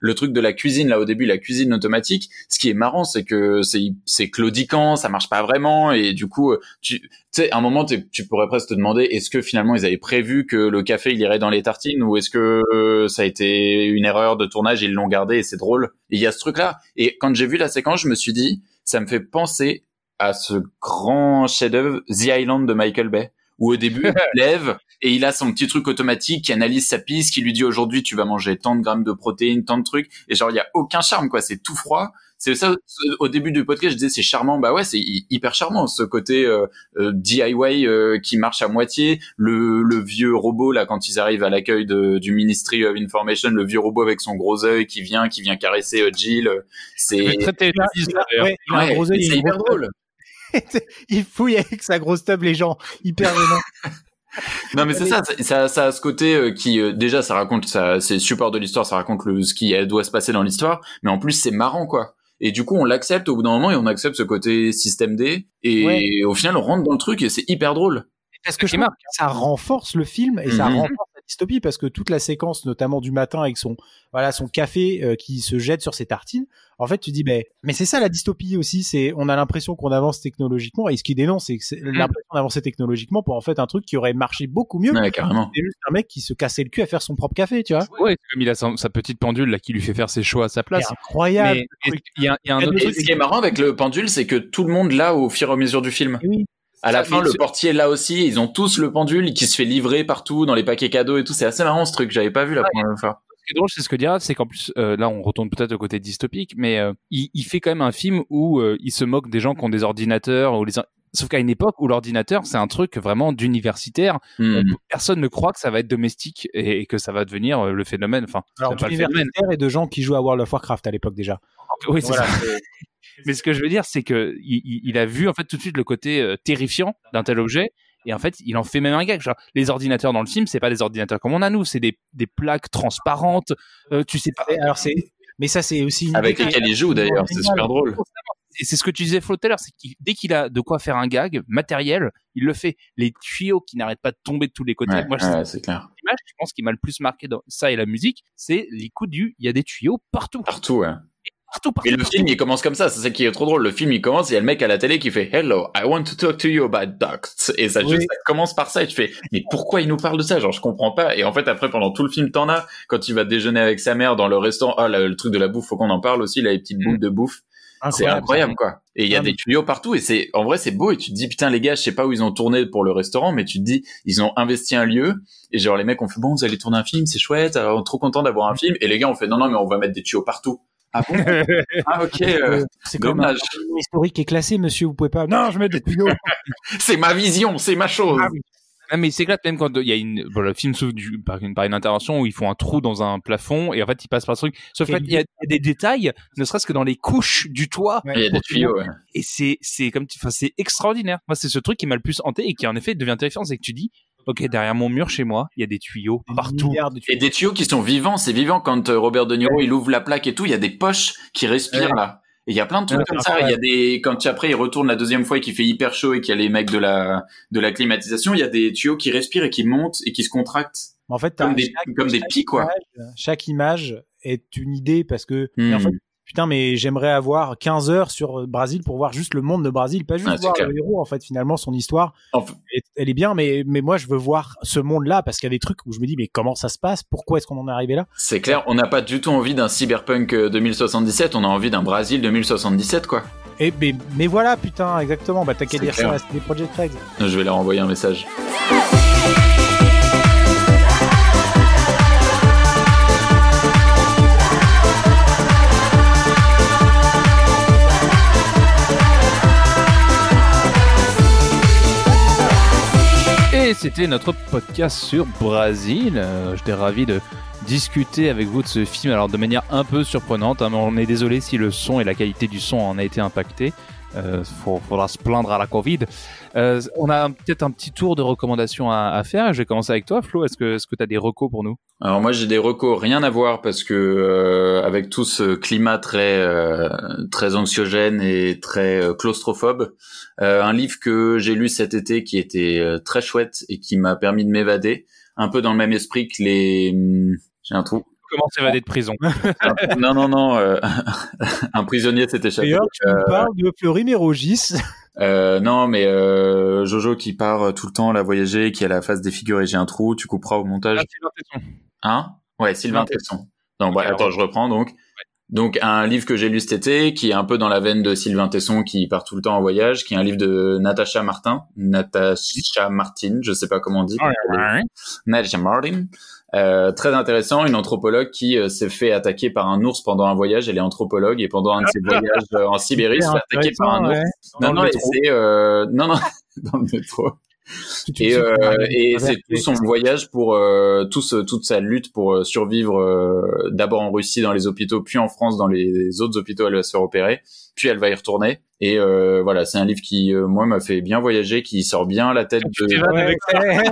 le truc de la cuisine, là, au début, la cuisine automatique, ce qui est marrant, c'est que c'est, c'est claudiquant, ça marche pas vraiment, et du coup, tu, tu sais, à un moment, tu pourrais presque te demander, est-ce que finalement ils avaient prévu que le café il irait dans les tartines ou est-ce que euh, ça a été une erreur de tournage, ils l'ont gardé et c'est drôle. Il y a ce truc-là. Et quand j'ai vu la séquence, je me suis dit, ça me fait penser à ce grand chef-d'œuvre The Island de Michael Bay, où au début il se lève et il a son petit truc automatique qui analyse sa piste, qui lui dit aujourd'hui tu vas manger tant de grammes de protéines, tant de trucs, et genre il y a aucun charme quoi, c'est tout froid. C'est ça au début du podcast, je disais c'est charmant, bah ouais c'est hy- hyper charmant ce côté euh, euh, DIY euh, qui marche à moitié, le, le vieux robot là quand ils arrivent à l'accueil de- du Ministry of Information, le vieux robot avec son gros œil qui vient qui vient caresser euh, Jill, euh, c'est C'est très. Ouais, il a un Ouais, hyper drôle. il fouille avec sa grosse tub les gens, hyper gênant. Non mais c'est ça, ça, ça, ça a ce côté euh, qui euh, déjà ça raconte, ça, c'est support de l'histoire, ça raconte le, ce qui doit se passer dans l'histoire, mais en plus c'est marrant quoi. Et du coup on l'accepte au bout d'un moment et on accepte ce côté système D et Ouais. au final on rentre dans le truc et c'est hyper drôle. Parce que je marque. que ça renforce le film et ça Mhm. renforce dystopie parce que toute la séquence, notamment du matin avec son voilà son café euh, qui se jette sur ses tartines, en fait tu dis ben mais c'est ça la dystopie aussi, c'est on a l'impression qu'on avance technologiquement et ce qui dénonce c'est que c'est l'impression d'avancer technologiquement pour en fait un truc qui aurait marché beaucoup mieux. Ouais carrément. C'est juste un mec qui se cassait le cul à faire son propre café, tu vois. Ouais, comme il a sa, sa petite pendule là qui lui fait faire ses choix à sa place. C'est incroyable. Mais il y a, il y a un autre Et truc. ce qui est marrant avec le pendule, c'est que tout le monde l'a au fur et à mesure du film. Oui. À la fin, le portier là aussi, ils ont tous le pendule qui se fait livrer partout dans les paquets cadeaux et tout. C'est assez marrant ce truc, j'avais pas vu la première fois. Ce qui est drôle, c'est ce que dira, c'est qu'en plus, euh, là, on retourne peut-être au côté dystopique, mais euh, il, il fait quand même un film où euh, il se moque des gens qui ont des ordinateurs. Ou les... Sauf qu'à une époque où l'ordinateur, c'est un truc vraiment d'universitaire. Hmm. Personne ne croit que ça va être domestique et, et que ça va devenir euh, le phénomène. Enfin, Alors d'universitaires et de gens qui jouent à World of Warcraft à l'époque déjà. Oui, c'est Voilà. ça. Mais ce que je veux dire, c'est que il, a vu en fait tout de suite le côté euh, terrifiant d'un tel objet. Et en fait, il en fait même un gag. Genre, les ordinateurs dans le film, c'est pas des ordinateurs comme on a nous, c'est des, des plaques transparentes. Euh, tu sais pas. Alors c'est mais ça c'est aussi une Avec lesquels il joue d'ailleurs, c'est super drôle. Et c'est ce que tu disais Flo tout à l'heure, c'est qu'il dès qu'il a de quoi faire un gag matériel, il le fait. Les tuyaux qui n'arrêtent pas de tomber de tous les côtés. Ouais, Moi, ouais, c'est clair. l'image, je pense qui m'a le plus marqué dans ça et la musique, c'est les coups du. Il y a des tuyaux partout, Partout, ouais. partout, partout. Et le partout. film, il commence comme ça, c'est ça qui est trop drôle. Le film, il commence, il y a le mec à la télé qui fait Hello, I want to talk to you about ducks. Et ça, Oui. juste, ça commence par ça, et tu fais, mais pourquoi il nous parle de ça? Genre, je comprends pas. Et en fait, après, pendant tout le film, t'en as, quand il va déjeuner avec sa mère dans le restaurant, ah, le, le truc de la bouffe, faut qu'on en parle aussi, là, les petites Mm. boules de bouffe. C'est incroyable, quoi. Et il y a des tuyaux partout, et c'est, en vrai, c'est beau, et tu te dis, putain, les gars, je sais pas où ils ont tourné pour le restaurant, mais tu te dis, ils ont investi un lieu, et genre, les mecs ont fait, bon, vous allez tourner un film, c'est chouette, alors, trop content d'avoir un film, et les gars ont fait, non, non, mais on va mettre des tuyaux partout. Ah bon? ah, ok, euh, c'est même un dommage. film historique est classé monsieur, vous pouvez pas. Non, je mets des tuyaux. C'est ma vision, c'est ma chose. Ah oui. Non, mais c'est éclate même quand il y a une, bon, le film s'ouvre du- par une, par une intervention où ils font un trou dans un plafond et en fait ils passent par ce truc. Sauf qu'il y, a il y a des détails, ne serait-ce que dans les couches du toit. Ouais. Il y a des tuyaux, ouais. Et c'est, c'est comme, tu- enfin, c'est extraordinaire. Moi, c'est ce truc qui m'a le plus hanté et qui en effet devient terrifiant, c'est que tu dis, ok, derrière mon mur chez moi, il y a des tuyaux Des partout. milliards de Et tuyaux. des tuyaux qui sont vivants, c'est vivant quand euh, Robert De Niro il ouvre la plaque et tout, il y a des poches qui respirent Ouais. là. Et il y a plein de trucs Ouais, comme ça. Il y a des quand tu- après il retourne la deuxième fois et qu'il fait hyper chaud et qu'il y a les mecs de la de la climatisation, il y a des tuyaux qui respirent et qui montent et qui se contractent En fait, comme des chaque- comme des chaque pics quoi. image- chaque image est une idée parce que Hmm. en fait, putain mais j'aimerais avoir 15 heures sur euh, Brésil pour voir juste le monde de Brésil pas juste c'est voir clair. le héros en fait finalement son histoire Enfin, elle est bien mais mais moi je veux voir ce monde là parce qu'il y a des trucs où je me dis mais comment ça se passe? Pourquoi est-ce qu'on en est arrivé là? C'est clair, on n'a pas du tout envie d'un cyberpunk euh, 2077, on a envie d'un Brésil 2077 quoi. et mais, mais voilà putain exactement bah t'as qu'à dire clair. ça c'est des Project Craig Je vais leur envoyer un message. C'était notre podcast sur Brésil. Euh, J'étais ravi de discuter avec vous de ce film, alors de manière un peu surprenante. hein, mais on est désolé si le son et la qualité du son en a été impacté. Euh, faut- faudra se plaindre à la Covid. Euh, on a un- peut-être un petit tour de recommandations à, à faire. Je vais commencer avec toi, Flo. Est-ce que est-ce que tu as des recos pour nous? Alors moi j'ai des recos rien à voir parce que euh, avec tout ce climat très euh, très anxiogène et très euh, claustrophobe, euh, un livre que j'ai lu cet été qui était euh, très chouette et qui m'a permis de m'évader, un peu dans le même esprit que les hum, j'ai un trou. Comment s'évader de prison? Non non non, euh, un prisonnier s'est échappé. d'ailleurs tu Euh, nous parles de Fleury Mérogis euh, non mais euh, Jojo qui part tout le temps la voyager, qui a la face défigurée, j'ai un trou, tu couperas au montage. Ah, Sylvain Tesson. Hein? Ouais, Sylvain Tesson. Non, bah, alors, attends, je reprends donc. Donc un livre que j'ai lu cet été, qui est un peu dans la veine de Sylvain Tesson, qui part tout le temps en voyage, qui est un livre de Natacha Martin, Natacha Martin, je sais pas comment on dit. Natacha Martin. Euh, très intéressant, une anthropologue qui euh, s'est fait attaquer par un ours pendant un voyage. Elle est anthropologue et pendant un de ses voyages euh, en Sibérie, se fait attaquer par un ours. Non, non, euh, non, non, dans le métro. Et, euh, et c'est tout son voyage pour euh, tout ce- toute sa lutte pour euh, survivre euh, d'abord en Russie dans les hôpitaux, puis en France dans les autres hôpitaux. Elle va se faire opérer, puis elle va y retourner. Et euh, voilà, c'est un livre qui euh, moi m'a fait bien voyager, qui sort bien la tête de. Ouais, ouais.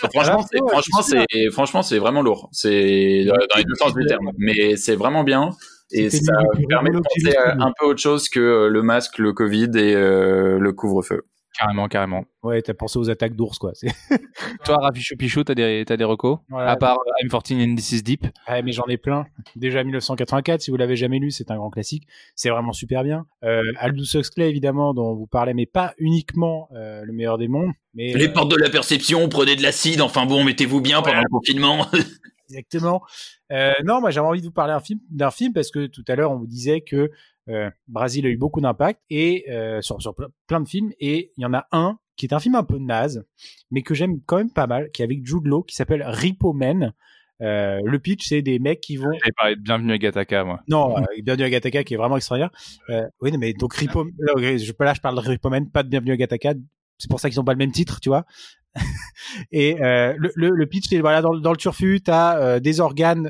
Franchement, c'est franchement c'est franchement c'est vraiment lourd. C'est dans les deux sens du terme, mais c'est vraiment bien. Et ça permet de penser à un peu autre chose que le masque, le Covid et euh, le couvre-feu. Carrément, carrément. ouais t'as pensé aux attaques d'ours quoi Toi, Rafi Choupichou, t'as des, t'as des recos? À part euh, I'm 14 and This is Deep. Ouais, mais j'en ai plein. Déjà 1984, si vous l'avez jamais lu, c'est un grand classique. C'est vraiment super bien. Euh, Aldous Huxley, évidemment, dont vous parlez, mais pas uniquement euh, le meilleur des mondes. Mais, Les euh, portes de la perception, prenez de l'acide, enfin bon, mettez-vous bien pendant le confinement. Exactement. Euh, non, moi j'avais envie de vous parler d'un film, d'un film parce que tout à l'heure on vous disait que euh, Brésil a eu beaucoup d'impact et euh, sur, sur ple- plein de films et il y en a un qui est un film un peu naze mais que j'aime quand même pas mal qui est avec Jude Law qui s'appelle Repo Man. Euh, le pitch c'est des mecs qui vont J'avais parlé de Bienvenue à Gataka, moi. non euh, Bienvenue à Gataka qui est vraiment extraordinaire. Euh, oui non, mais donc Repo là, je là je parle de Repo Man pas de Bienvenue à Gataka c'est pour ça qu'ils ont pas le même titre tu vois et euh, le, le, le pitch, c'est voilà, dans, le- dans le turfu, tu as des organes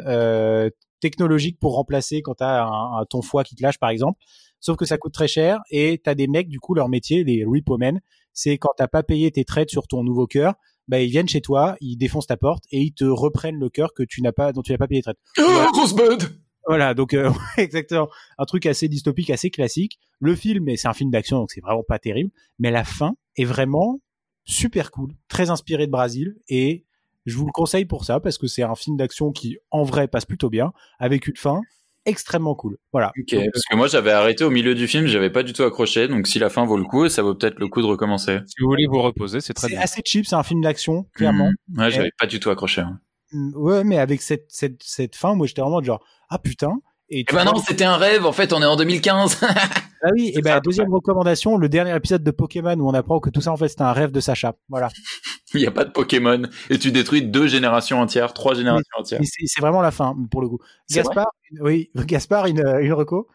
technologiques pour remplacer quand tu as un, un- ton foie qui te lâche, par exemple. Sauf que ça coûte très cher et tu as des mecs, du coup, leur métier, les repo men, c'est quand t'as pas payé tes traites sur ton nouveau cœur, bah, ils viennent chez toi, ils défoncent ta porte et ils te reprennent le cœur que tu n'as pas, dont tu n'as pas payé traites. Oh, Rosebud Voilà, donc euh, exactement, un truc assez dystopique, assez classique. Le film, c'est un film d'action, donc c'est vraiment pas terrible, mais la fin est vraiment super cool, très inspiré de Brésil, et je vous le conseille pour ça parce que c'est un film d'action qui, en vrai, passe plutôt bien, avec une fin extrêmement cool. Voilà. Ok, parce que moi j'avais arrêté au milieu du film, j'avais pas du tout accroché, donc si la fin vaut le coup, ça vaut peut-être le coup de recommencer. Si vous voulez vous reposer, c'est très C'est bien. assez cheap, c'est un film d'action, clairement. Mhm. Ouais, j'avais pas du tout accroché. hein. Mm, Ouais, mais avec cette, cette, cette fin, moi j'étais vraiment genre, ah putain. Et Eh tu ben vois- non, c'était un rêve, en fait on est en 2015 Ah oui, et C'est ben ça. deuxième recommandation, le dernier épisode de Pokémon où on apprend que tout ça en fait c'était un rêve de Sacha. Voilà. Il y a pas de Pokémon, et tu détruis deux générations entières, trois générations entières. C'est c'est vraiment la fin pour le coup. C'est Gaspard, oui, Gaspard, une, une reco.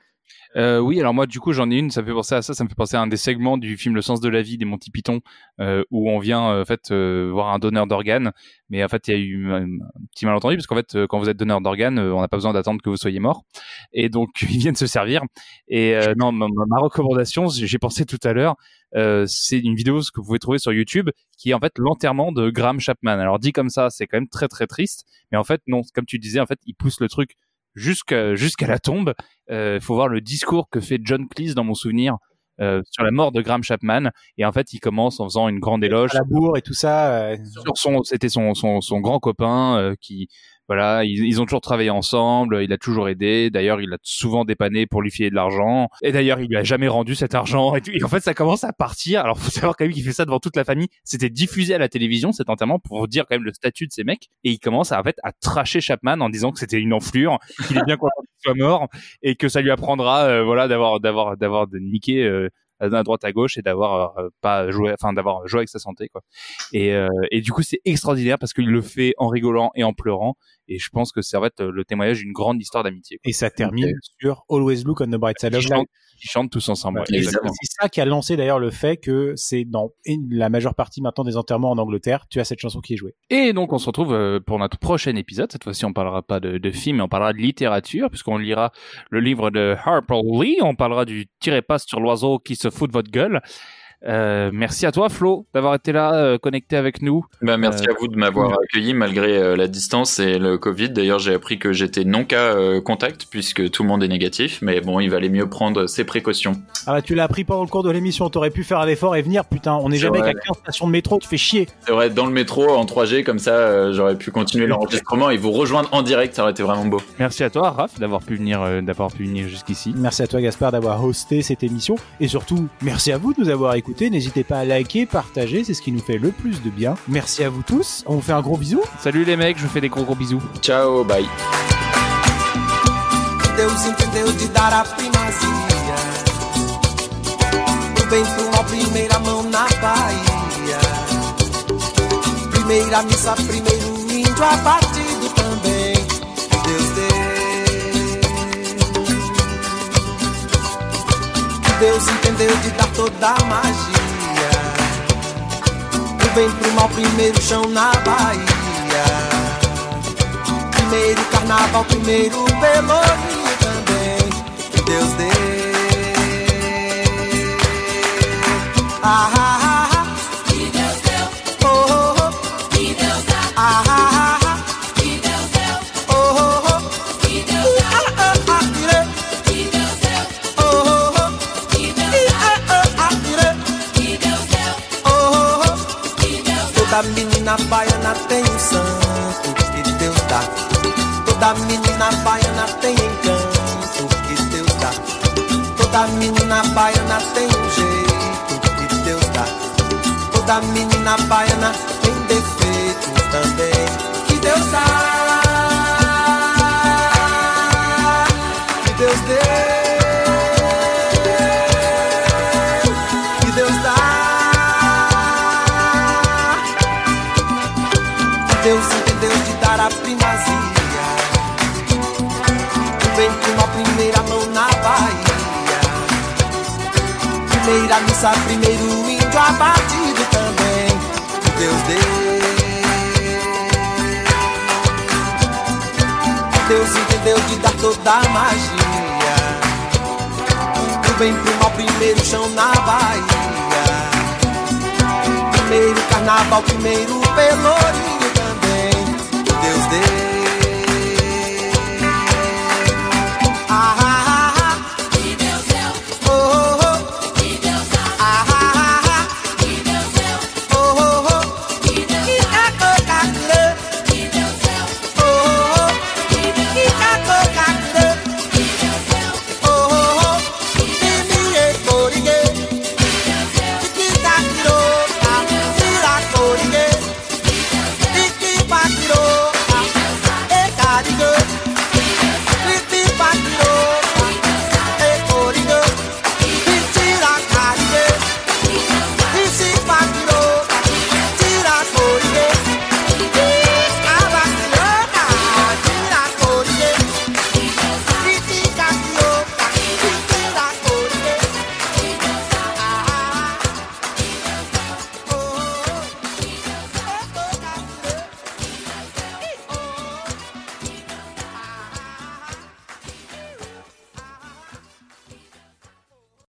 Euh, oui, alors moi, du coup, j'en ai une. Ça me fait penser à ça. Ça me fait penser à un des segments du film Le Sens de la vie des Monty Python, euh, où on vient euh, en fait euh, voir un donneur d'organes. Mais en fait, il y a eu un, petit malentendu parce qu'en fait, quand vous êtes donneur d'organes, on n'a pas besoin d'attendre que vous soyez mort. Et donc, ils viennent se servir. Et non, ma, ma recommandation, j'ai pensé tout à l'heure, c'est une vidéo que vous pouvez trouver sur YouTube, qui est en fait l'enterrement de Graham Chapman. Alors dit comme ça, c'est quand même très très triste. Mais en fait, non, comme tu disais, en fait, il pousse le truc jusqu'à jusqu'à la tombe. Il euh, faut voir le discours que fait John Cleese dans mon souvenir euh, sur la mort de Graham Chapman. Et en fait, il commence en faisant une grande éloge À la bourre et tout ça. euh, sur son, c'était son, son, son grand copain euh, qui, voilà, ils, ils ont toujours travaillé ensemble. Il a toujours aidé. D'ailleurs, il a souvent dépanné pour lui filer de l'argent. Et d'ailleurs, il lui a jamais rendu cet argent. Et, tout. Et en fait, ça commence à partir. Alors, faut savoir quand même qu'il fait ça devant toute la famille. C'était diffusé à la télévision cet enterrement pour dire quand même le statut de ces mecs. Et il commence à, en fait à tracher Chapman en disant que c'était une enflure, qu'il est bien content qu'il soit mort et que ça lui apprendra, euh, voilà, d'avoir, d'avoir, d'avoir de niquer. Euh, à droite à gauche et d'avoir euh, pas joué enfin d'avoir joué avec sa santé quoi et, euh, et du coup c'est extraordinaire parce qu'il le fait en rigolant et en pleurant et je pense que c'est en fait le témoignage d'une grande histoire d'amitié. Et ça termine sur Always Look on the Bright Side of Life. ils chantent tous ensemble ouais, Et c'est ça qui a lancé d'ailleurs le fait que c'est dans la majeure partie maintenant des enterrements en Angleterre, tu as cette chanson qui est jouée. Et donc on se retrouve euh, pour notre prochain épisode. Cette fois-ci, on parlera pas de, de film, mais on parlera de littérature, puisqu'on lira le livre de Harper Lee. On parlera du tirez pas sur l'oiseau qui se fout de votre gueule. Euh, merci à toi, Flo, d'avoir été là, euh, connecté avec nous. Bah, merci Euh, à vous de m'avoir accueilli malgré euh, la distance et le Covid. D'ailleurs, j'ai appris que j'étais non cas euh, contact puisque tout le monde est négatif. Mais bon, il valait mieux prendre ses précautions. Ah bah tu l'as appris pendant le cours de l'émission, t'aurais pu faire un effort et venir, putain, on est C'est jamais qu'à 15 stations de métro, tu fais chier. C'est vrai, dans le métro en 3G, comme ça, euh, j'aurais pu continuer l'enregistrement et vous rejoindre en direct. Ça aurait été vraiment beau. Merci à toi, Raph, d'avoir pu venir, euh, d'avoir pu venir jusqu'ici. Merci à toi Gaspard d'avoir hosté cette émission et surtout merci à vous de nous avoir écoutés. N'hésitez pas à liker, partager, c'est ce qui nous fait le plus de bien. Merci à vous tous, on vous fait un gros bisou. Salut les mecs, je vous fais des gros gros bisous. Ciao, bye. Deus entendeu de dar a primazia Do bem pro mal, primeira mão na Bahia Primeira missa, primeiro índio abatido Deus entendeu de dar toda a magia. Do bem pro mal, primeiro chão na Bahia. Primeiro carnaval, primeiro pelourinho também. Que Deus deu ah, ah, Toda menina baiana tem encanto que Deus dá. Toda menina baiana tem um jeito que Deus dá. Toda menina baiana tem defeito também que Deus dá. Que Deus deu. Deus primeira missa, primeiro índio abatido também. Deus deu. Deus entendeu de dar toda a magia. Do bem pro mal, primeiro chão na Bahia. Primeiro carnaval, primeiro pelourinho também. Deus deu.